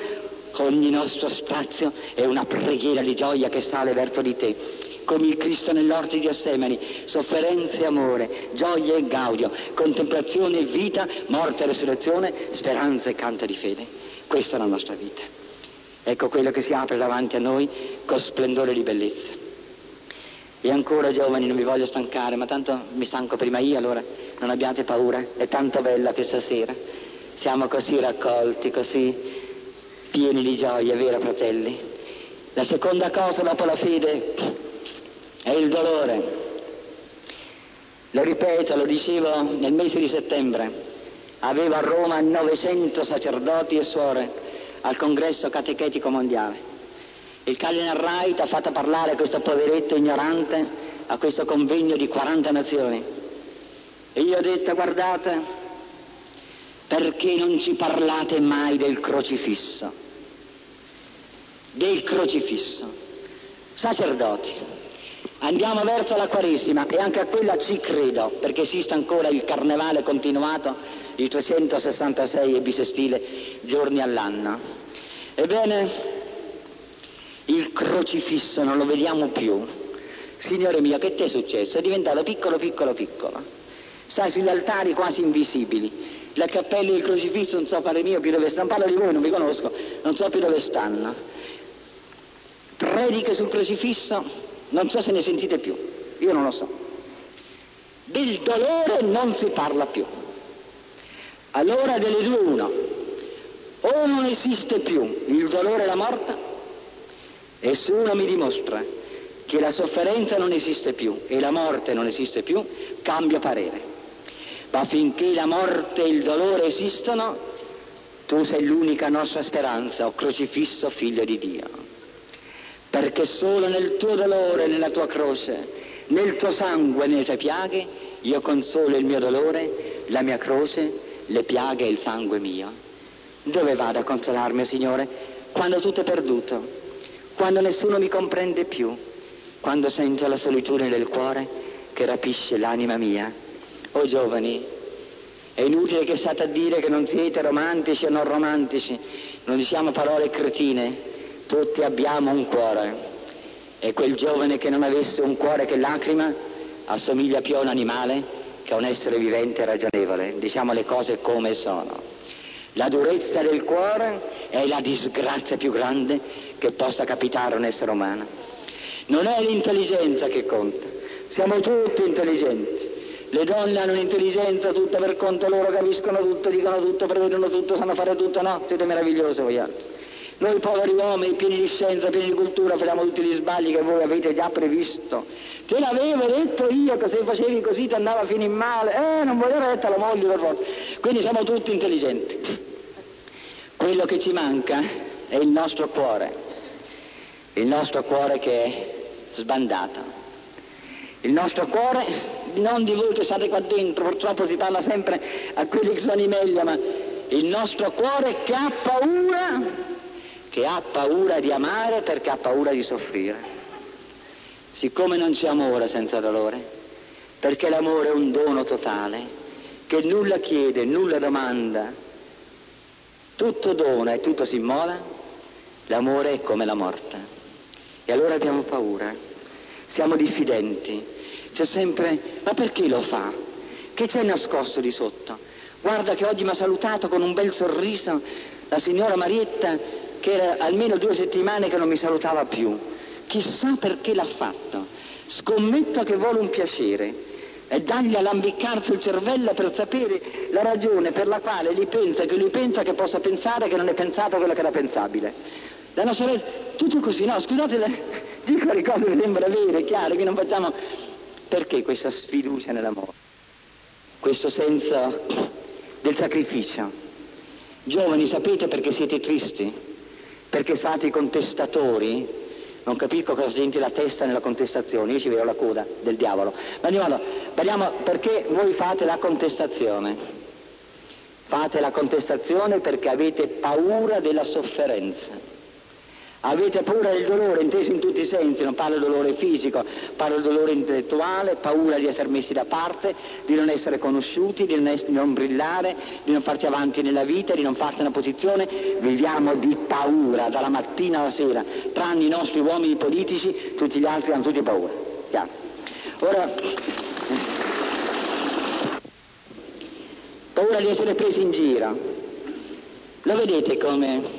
ogni nostro spazio è una preghiera di gioia che sale verso di te come il Cristo nell'orto di Assemani, sofferenza e amore, gioia e gaudio, contemplazione e vita, morte e resurrezione, speranza e canto di fede. Questa è la nostra vita. Ecco quello che si apre davanti a noi con splendore di bellezza. E ancora giovani, non vi voglio stancare, ma tanto mi stanco prima io, allora non abbiate paura, è tanto bella questa sera. Siamo così raccolti, così pieni di gioia, vero fratelli? La seconda cosa dopo la fede è il dolore. Lo ripeto, lo dicevo nel mese di settembre, aveva a Roma 900 sacerdoti e suore al congresso catechetico mondiale. Il Cardinal Wright ha fatto parlare questo poveretto ignorante a questo convegno di 40 nazioni. E io ho detto, guardate, perché non ci parlate mai del crocifisso? Del crocifisso. Sacerdoti, andiamo verso la Quaresima e anche a quella ci credo, perché esiste ancora il carnevale continuato i 366 bisestile giorni all'anno. Ebbene, il crocifisso non lo vediamo più. Signore mio, che ti è successo? È diventato piccolo, piccolo, piccolo. Stai sugli altari quasi invisibili. Le cappelle del crocifisso non so fare mio più dove stanno. Parlo di voi, non vi conosco, non so più dove stanno. Prediche sul crocifisso, non so se ne sentite più. Io non lo so. Del dolore non si parla più. Allora delle due uno, o non esiste più il dolore e la morte, e se uno mi dimostra che la sofferenza non esiste più e la morte non esiste più, cambia parere. Ma finché la morte e il dolore esistono, tu sei l'unica nostra speranza, o crocifisso figlio di Dio. Perché solo nel tuo dolore, nella tua croce, nel tuo sangue nelle tue piaghe, io consolo il mio dolore, la mia croce, le piaghe e il sangue mio. Dove vado a consolarmi, Signore? Quando tutto è perduto, quando nessuno mi comprende più, quando sento la solitudine del cuore che rapisce l'anima mia. O giovani, è inutile che state a dire che non siete romantici o non romantici, non diciamo parole cretine, tutti abbiamo un cuore. E quel giovane che non avesse un cuore che lacrima assomiglia più a un animale che un essere vivente ragionevole, diciamo le cose come sono. La durezza del cuore è la disgrazia più grande che possa capitare a un essere umano. Non è l'intelligenza che conta, siamo tutti intelligenti. Le donne hanno un'intelligenza tutta per conto loro, capiscono tutto, dicono tutto, prevedono tutto, sanno fare tutto, no, siete meravigliose voi altri. Noi poveri uomini, pieni di scienza, pieni di cultura, facciamo tutti gli sbagli che voi avete già previsto. Te l'avevo detto io che se facevi così ti andava fino in male. Eh, non voglio retta la moglie per forza. Quindi siamo tutti intelligenti. Quello che ci manca è il nostro cuore. Il nostro cuore che è sbandato. Il nostro cuore, non di voi che state qua dentro, purtroppo si parla sempre a quelli che sono i meglio, ma il nostro cuore che ha paura che ha paura di amare perché ha paura di soffrire. Siccome non c'è amore senza dolore, perché l'amore è un dono totale, che nulla chiede, nulla domanda, tutto dona e tutto si immola, l'amore è come la morte. E allora abbiamo paura, siamo diffidenti, c'è sempre, ma perché lo fa? Che c'è nascosto di sotto? Guarda che oggi mi ha salutato con un bel sorriso la signora Marietta che era almeno due settimane che non mi salutava più. Chissà perché l'ha fatto. Scommetto che vuole un piacere e dargli a lambiccarsi il cervello per sapere la ragione per la quale lui pensa che lui pensa che possa pensare che non è pensato quello che era pensabile. La nostra vita, tutto così, no, scusate, dico le cose che sembrano vere, chiare, che non facciamo... Perché questa sfiducia nell'amore? Questo senso del sacrificio? Giovani, sapete perché siete tristi? Perché state contestatori, non capisco cosa c'entri la testa nella contestazione, io ci vedo la coda del diavolo. Ma andiamo allora, parliamo perché voi fate la contestazione. Fate la contestazione perché avete paura della sofferenza. Avete paura del dolore, inteso in tutti i sensi, non parlo del dolore fisico, parlo del dolore intellettuale, paura di essere messi da parte, di non essere conosciuti, di non, essere, di non brillare, di non farti avanti nella vita, di non farti una posizione. Viviamo di paura dalla mattina alla sera, tranne i nostri uomini politici, tutti gli altri hanno tutti paura. Chiaro. Ora, paura di essere presi in giro. Lo vedete come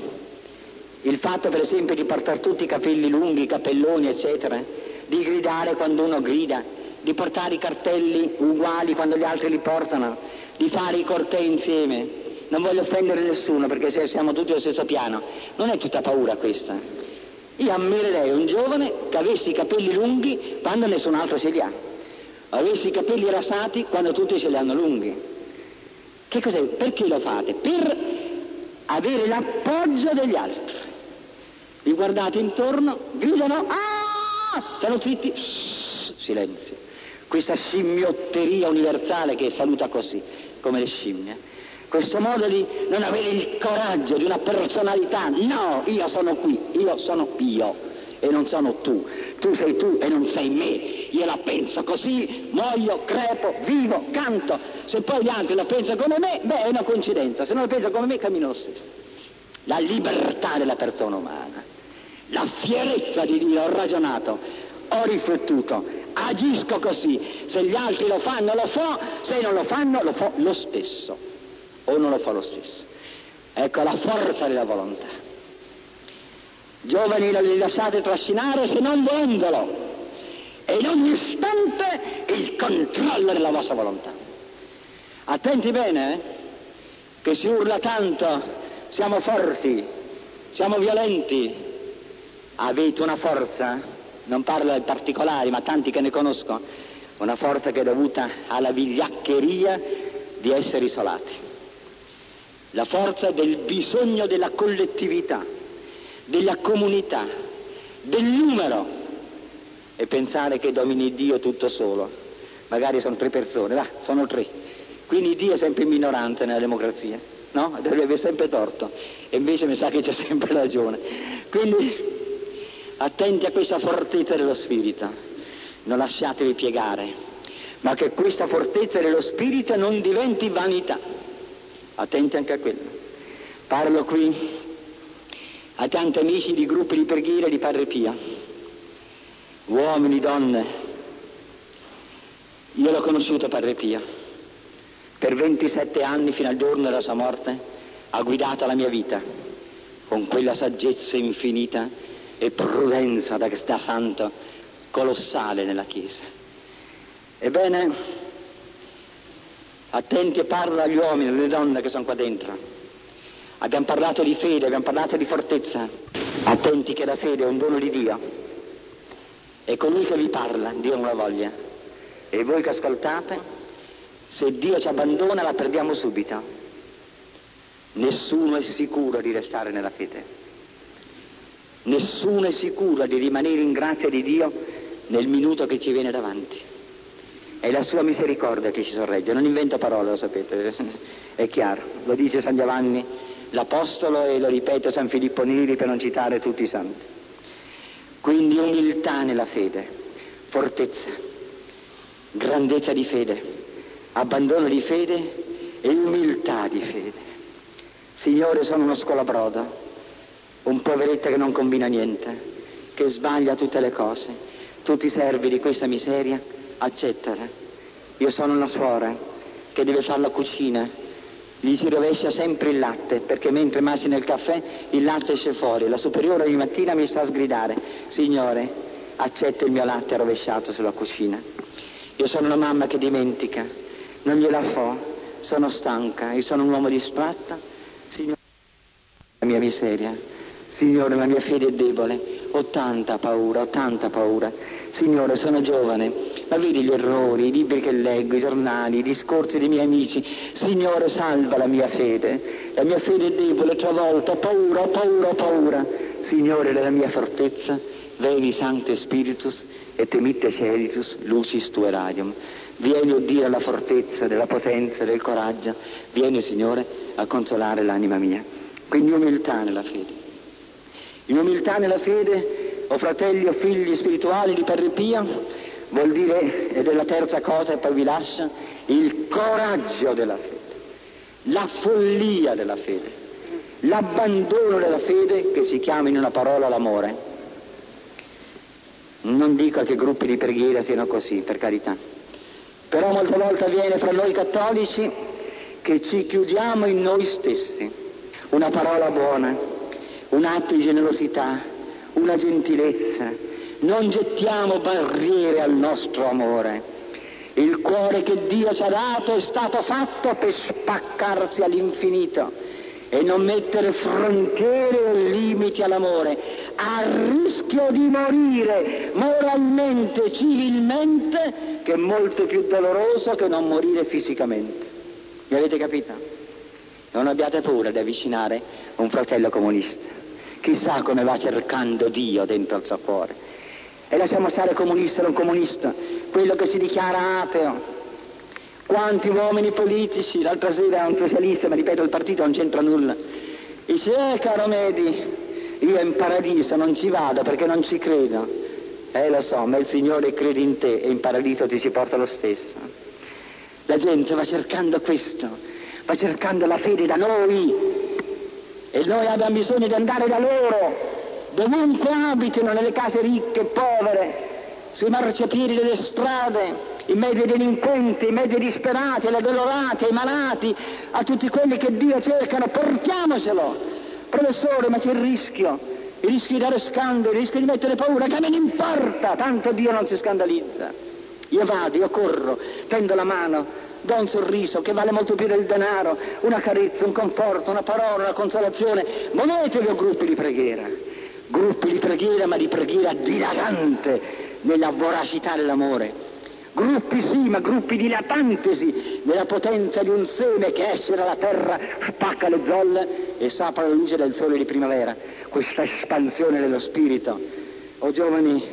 il fatto per esempio di portare tutti i capelli lunghi, i cappelloni, eccetera, di gridare quando uno grida, di portare i cartelli uguali quando gli altri li portano, di fare i cortei insieme. Non voglio offendere nessuno perché siamo tutti allo stesso piano. Non è tutta paura questa. Io ammirerei un giovane che avesse i capelli lunghi quando nessun altro ce li ha. Avesse i capelli rasati quando tutti ce li hanno lunghi. Che cos'è? Perché lo fate? Per avere l'appoggio degli altri vi guardate intorno, gridano, ah! Stanno zitti, silenzio. Questa scimmiotteria universale che saluta così, come le scimmie. Questo modo di non avere il coraggio di una personalità. No, io sono qui, io sono io e non sono tu. Tu sei tu e non sei me. io la penso così, muoio, crepo, vivo, canto. Se poi gli altri la pensano come me, beh, è una coincidenza. Se non la pensano come me, cammino lo stesso. La libertà della persona umana, la fierezza di Dio, ho ragionato, ho riflettuto, agisco così. Se gli altri lo fanno, lo fa, se non lo fanno, lo fa lo stesso. O non lo fa lo stesso. Ecco la forza della volontà. Giovani non li lasciate trascinare se non volendolo. E in ogni istante il controllo della vostra volontà. Attenti bene, eh? che si urla tanto, siamo forti, siamo violenti. Avete una forza, non parlo di particolari, ma tanti che ne conosco, una forza che è dovuta alla vigliaccheria di essere isolati. La forza del bisogno della collettività della comunità, del numero e pensare che domini Dio tutto solo. Magari sono tre persone, va, sono tre. Quindi Dio è sempre minorante nella democrazia, no? Avere sempre torto. E invece mi sa che c'è sempre ragione. Quindi attenti a questa fortezza dello spirito, non lasciatevi piegare, ma che questa fortezza dello spirito non diventi vanità. Attenti anche a quello. Parlo qui a tanti amici di gruppi di preghiera di Padre Pia, uomini, donne. Io l'ho conosciuto Padre Pia, per 27 anni fino al giorno della sua morte ha guidato la mia vita con quella saggezza infinita e prudenza da, da santo colossale nella Chiesa. Ebbene, attenti e parla agli uomini e alle donne che sono qua dentro Abbiamo parlato di fede, abbiamo parlato di fortezza. Attenti che la fede è un dono di Dio. È colui che vi parla, Dio non la voglia. E voi che ascoltate, se Dio ci abbandona la perdiamo subito. Nessuno è sicuro di restare nella fede. Nessuno è sicuro di rimanere in grazia di Dio nel minuto che ci viene davanti. È la sua misericordia che ci sorregge. Non invento parole, lo sapete, è chiaro. Lo dice San Giovanni l'Apostolo e lo ripete San Filippo Neri per non citare tutti i santi. Quindi umiltà nella fede, fortezza, grandezza di fede, abbandono di fede e umiltà di fede. Signore, sono uno scolabrodo, un poveretto che non combina niente, che sbaglia tutte le cose. Tu ti servi di questa miseria, accettala. Io sono una suora che deve fare la cucina, gli si rovescia sempre il latte, perché mentre macina il caffè il latte esce fuori. La superiore ogni mattina mi sta a sgridare, signore, accetta il mio latte rovesciato sulla cucina. Io sono una mamma che dimentica, non gliela fo, sono stanca, io sono un uomo di splatta, signore, la mia miseria, signore, la mia fede è debole, ho tanta paura, ho tanta paura, signore, sono giovane, ma vedi gli errori, i libri che leggo, i giornali, i discorsi dei miei amici. Signore, salva la mia fede. La mia fede è debole, travolta, ho paura, ho paura, ho paura. Signore, della mia fortezza, veni Sancte Spiritus et emitte celitus lucis tue radium. Vieni, o Dio, alla fortezza, della potenza, del coraggio. Vieni, Signore, a consolare l'anima mia. Quindi umiltà nella fede. In umiltà nella fede, o fratelli o figli spirituali di Padre Pia, vuol dire, ed è la terza cosa e poi vi lascia, il coraggio della fede, la follia della fede, l'abbandono della fede che si chiama in una parola l'amore. Non dico che gruppi di preghiera siano così, per carità, però molte volte avviene fra noi cattolici che ci chiudiamo in noi stessi. Una parola buona, un atto di generosità, una gentilezza, non gettiamo barriere al nostro amore. Il cuore che Dio ci ha dato è stato fatto per spaccarsi all'infinito e non mettere frontiere o limiti all'amore, a rischio di morire moralmente, civilmente, che è molto più doloroso che non morire fisicamente. Mi avete capito? Non abbiate paura di avvicinare un fratello comunista. Chissà come va cercando Dio dentro il suo cuore e lasciamo stare comunista o non comunista, quello che si dichiara ateo. Quanti uomini politici, l'altra sera un socialista, ma ripeto il partito non c'entra nulla, dice, eh caro Medi, io in paradiso non ci vado perché non ci credo. Eh lo so, ma il Signore crede in te e in paradiso ti ci porta lo stesso. La gente va cercando questo, va cercando la fede da noi e noi abbiamo bisogno di andare da loro, dovunque abitino, nelle case ricche e povere, sui marciapiedi delle strade, in mezzo ai delinquenti, in mezzo ai disperati, agli addolorati, ai malati, a tutti quelli che Dio cercano, portiamocelo. Professore, ma c'è il rischio, il rischio di dare scandali, il rischio di mettere paura, che me ne importa, tanto Dio non si scandalizza. Io vado, io corro, tendo la mano, do un sorriso che vale molto più del denaro, una carezza, un conforto, una parola, una consolazione. Muovetevi a gruppi di preghiera, gruppi di preghiera, ma di preghiera dilagante nella voracità dell'amore Gruppi sì, ma gruppi dilatanti nella potenza di un seme che esce dalla terra, spacca le zolle e sapra la luce del sole di primavera. Questa espansione dello spirito. Oh giovani,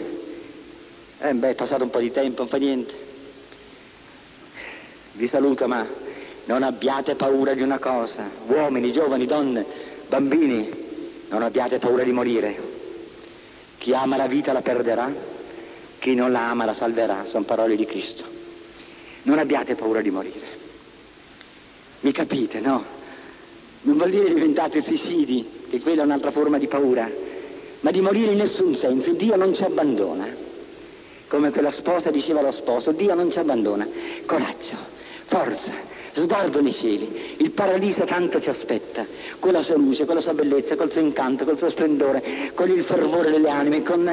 eh beh, è passato un po' di tempo, non fa niente. Vi saluto, ma non abbiate paura di una cosa. Uomini, giovani, donne, bambini, non abbiate paura di morire. Chi ama la vita la perderà chi non la ama la salverà, sono parole di Cristo. Non abbiate paura di morire. Mi capite, no? Non vuol dire diventate suicidi, che quella è un'altra forma di paura, ma di morire in nessun senso. Dio non ci abbandona. Come quella sposa diceva allo sposo, Dio non ci abbandona. Coraggio, forza, sguardo nei cieli. Il paradiso tanto ci aspetta, con la sua luce, con la sua bellezza, col suo incanto, col suo splendore, con il fervore delle anime, con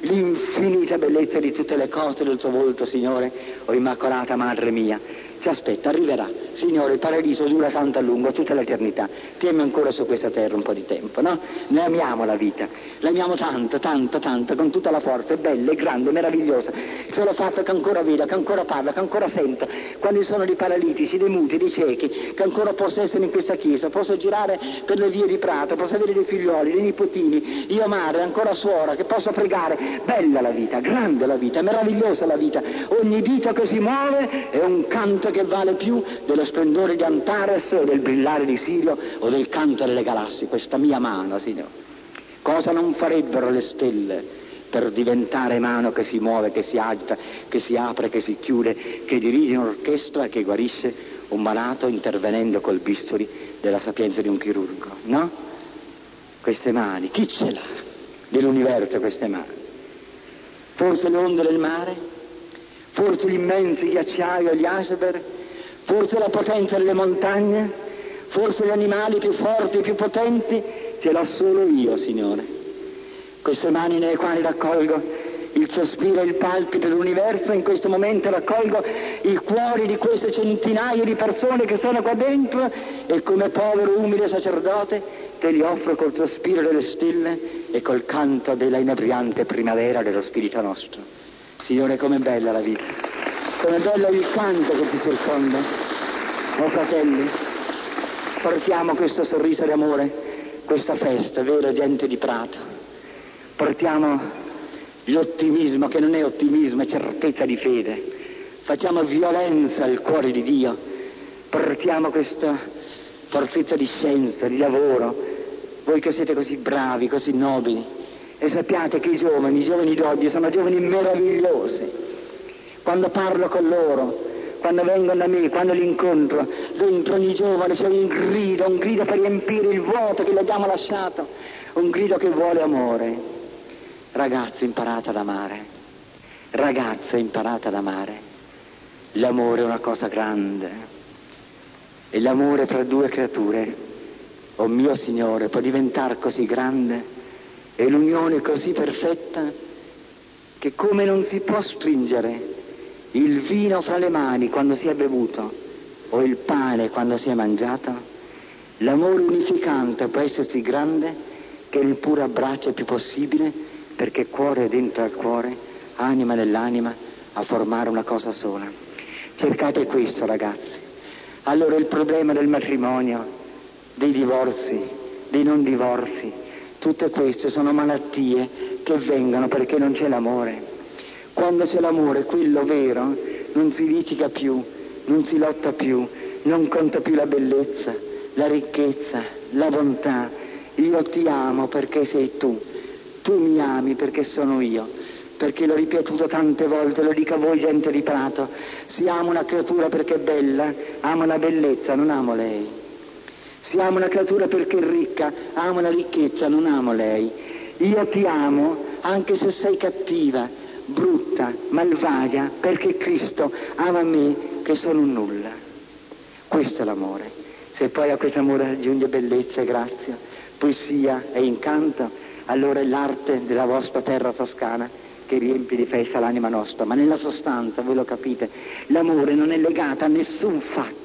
l'infinita bellezza di tutte le cose del tuo volto, Signore, o Immacolata Madre mia. Ci aspetta, arriverà. Signore, il paradiso dura tanto a lungo, tutta l'eternità. Tieni ancora su questa terra un po' di tempo, no? Noi amiamo la vita, l'amiamo tanto, tanto, tanto, con tutta la forza, è bella, è grande, meravigliosa. Il solo fatto che ancora vedo, che ancora parla, che ancora sento, quando sono dei paralitici, dei muti, dei ciechi, che ancora posso essere in questa chiesa, posso girare per le vie di Prato, posso avere dei figlioli, dei nipotini, io madre, ancora suora, che posso pregare. Bella la vita, grande la vita, meravigliosa la vita. Ogni dito che si muove è un canto che vale più dello splendore di Antares o del brillare di Sirio o del canto delle galassie, questa mia mano, Signore. Cosa non farebbero le stelle per diventare mano che si muove, che si agita, che si apre, che si chiude, che dirige un'orchestra e che guarisce un malato intervenendo col bisturi della sapienza di un chirurgo, no? Queste mani, chi ce l'ha dell'universo queste mani? Forse le onde del mare? Forse gli immensi ghiacciai o gli iceberg? Forse la potenza delle montagne? Forse gli animali più forti e più potenti? Ce l'ho solo io, Signore. Queste mani nelle quali raccolgo il sospiro e il palpito dell'universo, in questo momento raccolgo i cuori di queste centinaia di persone che sono qua dentro e come povero umile sacerdote te li offro col sospiro delle stelle e col canto della inebriante primavera dello spirito nostro. Signore, com'è bella la vita, com'è bello il canto che ci circonda. Oh fratelli, portiamo questo sorriso di amore questa festa, vero gente di Prato. Portiamo l'ottimismo che non è ottimismo, è certezza di fede. Facciamo violenza al cuore di Dio. Portiamo questa fortezza di scienza, di lavoro. Voi che siete così bravi, così nobili. E sappiate che i giovani, i giovani d'oggi sono giovani meravigliosi. Quando parlo con loro, quando vengono da me, quando li incontro, dentro ogni giovane c'è un grido, un grido per riempire il vuoto che gli abbiamo lasciato, un grido che vuole amore. Ragazzi, imparate ad amare. Ragazze, imparate ad amare. L'amore è una cosa grande. E l'amore tra due creature, oh mio Signore, può diventare così grande e l'unione così perfetta che come non si può stringere il vino fra le mani quando si è bevuto o il pane quando si è mangiato, l'amore unificante può essersi grande che il puro abbraccio è più possibile perché cuore è dentro al cuore, anima nell'anima, a formare una cosa sola. Cercate questo ragazzi. Allora il problema del matrimonio, dei divorzi, dei non divorzi, tutte queste sono malattie che vengono perché non c'è l'amore. Quando c'è l'amore, quello vero, non si litiga più, non si lotta più, non conta più la bellezza, la ricchezza, la bontà. Io ti amo perché sei tu, tu mi ami perché sono io, perché l'ho ripetuto tante volte, lo dico a voi gente di Prato, si ama una creatura perché è bella, ama la bellezza, non amo lei. Si ama una creatura perché è ricca, ama la ricchezza, non amo lei. Io ti amo anche se sei cattiva, brutta, malvagia, perché Cristo ama me che sono un nulla. Questo è l'amore. Se poi a questo amore aggiunge bellezza e grazia, poesia e incanto, allora è l'arte della vostra terra toscana che riempie di festa l'anima nostra, ma nella sostanza, voi lo capite, l'amore non è legato a nessun fatto,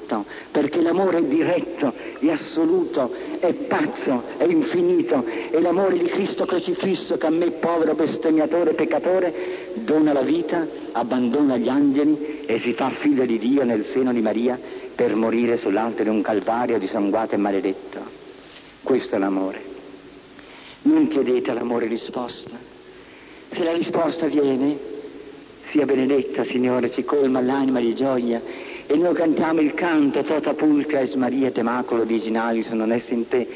perché l'amore è diretto, è assoluto, è pazzo, è infinito, è l'amore di Cristo crocifisso che a me, povero bestemmiatore peccatore, dona la vita, abbandona gli angeli e si fa figlio di Dio nel seno di Maria per morire sull'alto di un calvario disanguato e maledetto. Questo è l'amore. Non chiedete all'amore risposta se la risposta viene, sia benedetta, Signore, si colma l'anima di gioia e noi cantiamo il canto tota pulcra es Maria temacolo diginalis non è in te,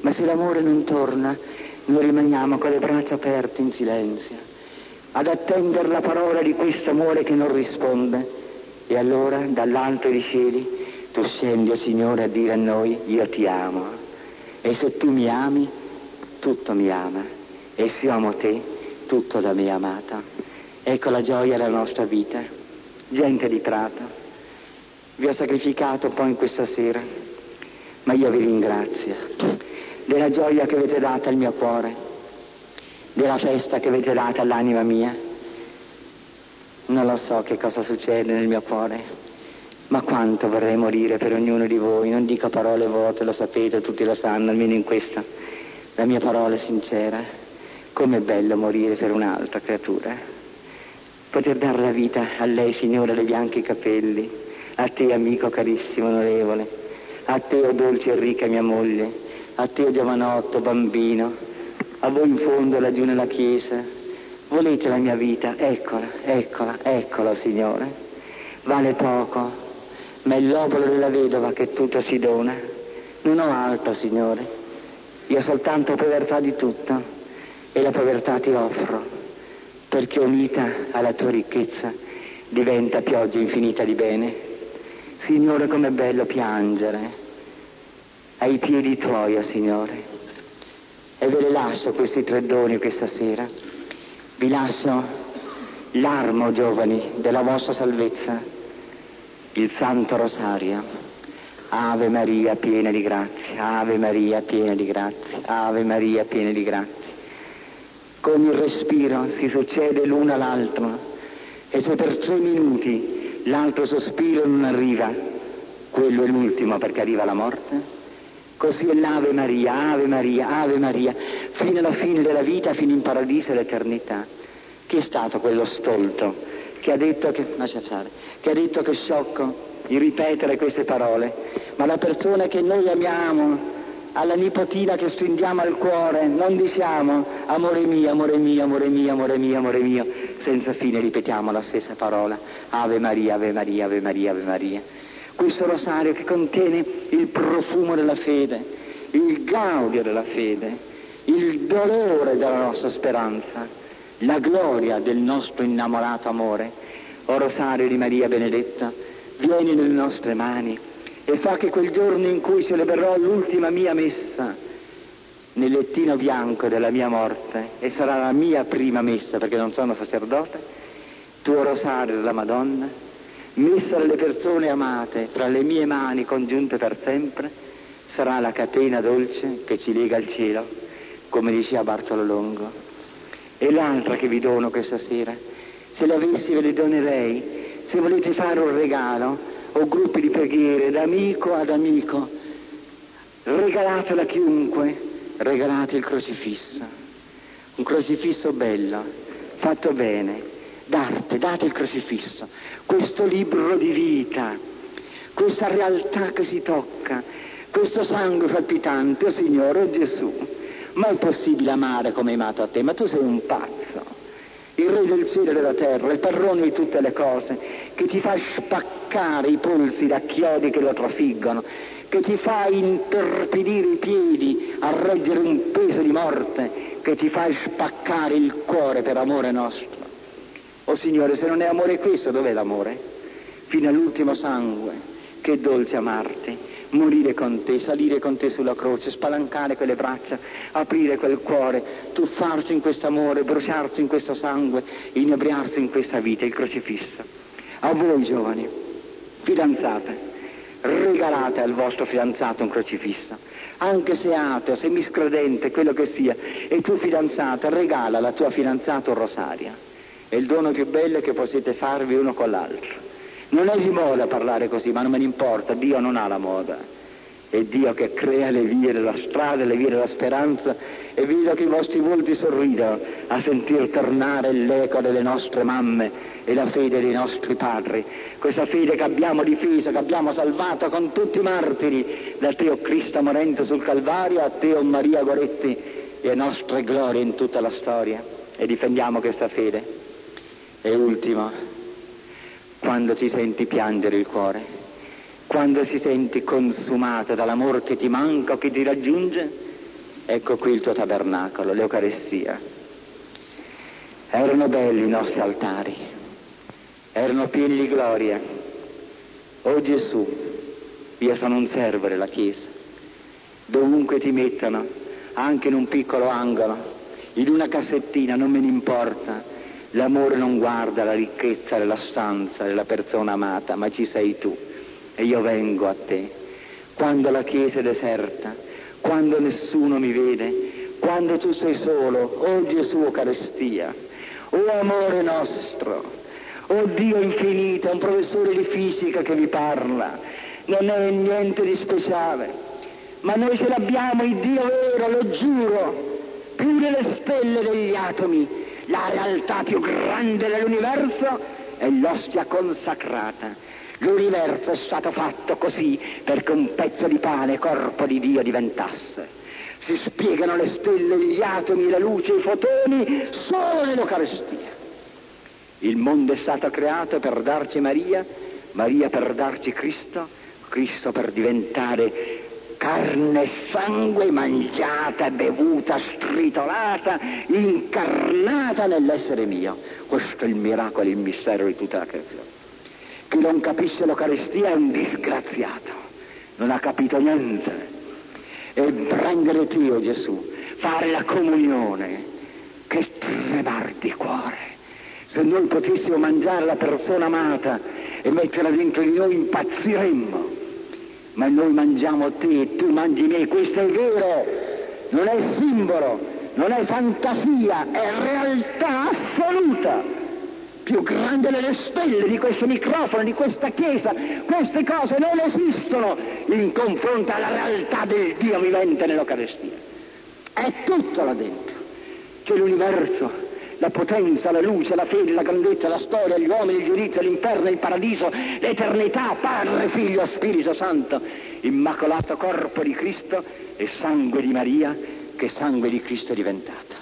ma se l'amore non torna, noi rimaniamo con le braccia aperte in silenzio, ad attendere la parola di questo amore che non risponde. E allora dall'alto dei cieli tu scendi, oh Signore, a dire a noi, io ti amo. E se tu mi ami, tutto mi ama. E se io amo te, tutto da me amata. Ecco la gioia della nostra vita. Gente di Prato, vi ho sacrificato un po' in questa sera, ma io vi ringrazio della gioia che avete data al mio cuore, della festa che avete data all'anima mia. Non lo so che cosa succede nel mio cuore, ma quanto vorrei morire per ognuno di voi. Non dico parole vuote, lo sapete, tutti lo sanno, almeno in questa. La mia parola è sincera. Com'è bello morire per un'altra creatura. Poter dare la vita a lei, Signore, dei bianchi capelli, a te, amico carissimo, onorevole, a te, o oh dolce e ricca mia moglie, a te, o oh giovanotto, bambino, a voi in fondo laggiù nella chiesa. Volete la mia vita? Eccola, eccola, eccola, Signore. Vale poco, ma è l'obolo della vedova che tutto si dona. Non ho altro, Signore. Io soltanto povertà di tutto e la povertà ti offro, perché unita alla tua ricchezza diventa pioggia infinita di bene. Signore, com'è bello piangere ai piedi tuoi, oh Signore. E ve le lascio questi tre doni questa sera. Vi lascio l'armo, giovani, della vostra salvezza, il Santo Rosario. Ave Maria piena di grazia, Ave Maria piena di grazia, Ave Maria piena di grazia con il respiro si succede l'una all'altra e se per tre minuti l'altro sospiro non arriva, quello è l'ultimo perché arriva la morte. Così è l'Ave Maria, Ave Maria, Ave Maria, fino alla fine della vita, fino in paradiso e l'eternità. Chi è stato quello stolto che ha detto che, che, ha detto che è sciocco di ripetere queste parole? Ma la persona che noi amiamo, alla nipotina che stringiamo al cuore, non diciamo amore mio, amore mio, amore mio, amore mio, amore mio, senza fine ripetiamo la stessa parola, Ave Maria, Ave Maria, Ave Maria, Ave Maria. Questo rosario che contiene il profumo della fede, il gaudio della fede, il dolore della nostra speranza, la gloria del nostro innamorato amore. O rosario di Maria Benedetta, vieni nelle nostre mani e fa che quel giorno in cui celebrerò l'ultima mia messa nel lettino bianco della mia morte e sarà la mia prima messa perché non sono sacerdote, tuo rosario della Madonna, messa alle persone amate tra le mie mani congiunte per sempre, sarà la catena dolce che ci lega al cielo, come diceva Bartolo Longo. E l'altra che vi dono questa sera, se l'avessi ve le donerei, se volete fare un regalo, o gruppi di preghiere da amico ad amico, regalatela a chiunque, regalate il crocifisso, un crocifisso bello, fatto bene, d'arte, date il crocifisso, questo libro di vita, questa realtà che si tocca, questo sangue palpitante, oh Signore, oh Gesù, ma è possibile amare come hai amato a te? Ma tu sei un pazzo. Il re del cielo e della terra, il padrone di tutte le cose, che ti fa spaccare i polsi da chiodi che lo trafiggono, che ti fa interpidire i piedi a reggere un peso di morte, che ti fa spaccare il cuore per amore nostro. Oh Signore, se non è amore questo, dov'è l'amore? Fino all'ultimo sangue, che dolce amarti, morire con te, salire con te sulla croce, spalancare quelle braccia, aprire quel cuore, tuffarsi in questo amore, bruciarsi in questo sangue, inebriarsi in questa vita, il crocifisso. A voi giovani, fidanzate, regalate al vostro fidanzato un crocifisso, anche se ateo, se miscredente, quello che sia, e tu fidanzata, regala alla tua fidanzata un rosario. È il dono più bello che potete farvi uno con l'altro. Non è di moda parlare così, ma non me ne importa, Dio non ha la moda. È Dio che crea le vie della strada, le vie della speranza e vedo che i vostri volti sorridono a sentir tornare l'eco delle nostre mamme e la fede dei nostri padri. Questa fede che abbiamo difesa, che abbiamo salvato con tutti i martiri, da te, o Cristo morente sul Calvario, a te, o Maria Goretti, e a nostre glorie in tutta la storia. E difendiamo questa fede. E ultimo, quando ti senti piangere il cuore, quando si senti consumato dall'amore che ti manca o che ti raggiunge, ecco qui il tuo tabernacolo, l'Eucarestia. Erano belli i nostri altari, erano pieni di gloria. Oh Gesù, io sono un servo della Chiesa. Dovunque ti mettano, anche in un piccolo angolo, in una cassettina, non me ne importa, L'amore non guarda la ricchezza della stanza della persona amata, ma ci sei tu e io vengo a te. Quando la chiesa è deserta, quando nessuno mi vede, quando tu sei solo, oh Gesù Eucaristia, oh amore nostro, oh Dio infinito, un professore di fisica che vi parla, non è niente di speciale, ma noi ce l'abbiamo, il Dio vero, lo giuro, più delle stelle degli atomi, la realtà più grande dell'universo è l'ostia consacrata. L'universo è stato fatto così perché un pezzo di pane, corpo di Dio, diventasse. Si spiegano le stelle, gli atomi, la luce, i fotoni solo nell'Eucaristia. Il mondo è stato creato per darci Maria, Maria per darci Cristo, Cristo per diventare carne e sangue mangiata, bevuta, stritolata, incarnata nell'essere mio. Questo è il miracolo, il mistero di tutta la creazione. Chi non capisce l'Eucaristia è un disgraziato, non ha capito niente. E prendere Dio Gesù, fare la comunione, che tremar di cuore. Se noi potessimo mangiare la persona amata e metterla dentro di noi impazziremmo. Ma noi mangiamo te e tu mangi me, questo è vero, non è simbolo, non è fantasia, è realtà assoluta, più grande delle stelle di questo microfono, di questa chiesa, queste cose non esistono in confronto alla realtà del Dio vivente nell'Eucaristia. È tutto là dentro, c'è l'universo, la potenza, la luce, la fede, la grandezza, la storia, gli uomini, il giudizio, l'inferno, il paradiso, l'eternità, Padre, Figlio, Spirito Santo, immacolato corpo di Cristo e sangue di Maria che sangue di Cristo è diventato.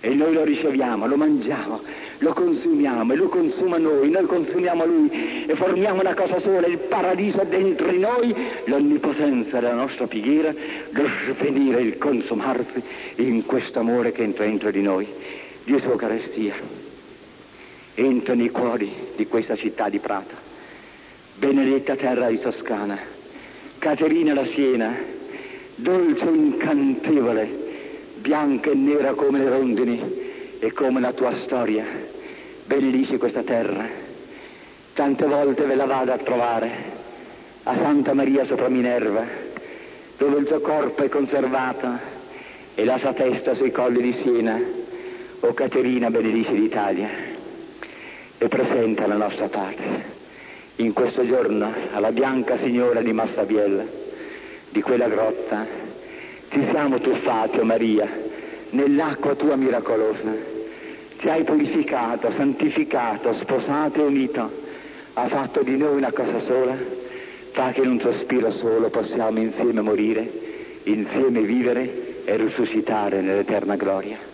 E noi lo riceviamo, lo mangiamo, lo consumiamo e lui consuma noi, noi consumiamo lui e formiamo una cosa sola, il paradiso dentro di noi, l'onnipotenza della nostra preghiera, lo svenire, il consumarsi in questo amore che entra dentro di noi. Gesù Eucaristia entra nei cuori di questa città di Prato, benedetta terra di Toscana, Caterina la Siena, dolce incantevole, bianca e nera come le rondini e come la tua storia, benedici questa terra. Tante volte ve la vado a trovare a Santa Maria sopra Minerva, dove il suo corpo è conservato e la sua testa sui colli di Siena o Caterina benedice l'Italia e presenta la nostra patria. In questo giorno alla bianca signora di Massabiella, di quella grotta, ci siamo tuffati, oh Maria, nell'acqua tua miracolosa. Ci hai purificato, santificato, sposato e unito. Ha fatto di noi una cosa sola, fa che in un sospiro solo possiamo insieme morire, insieme vivere e risuscitare nell'eterna gloria.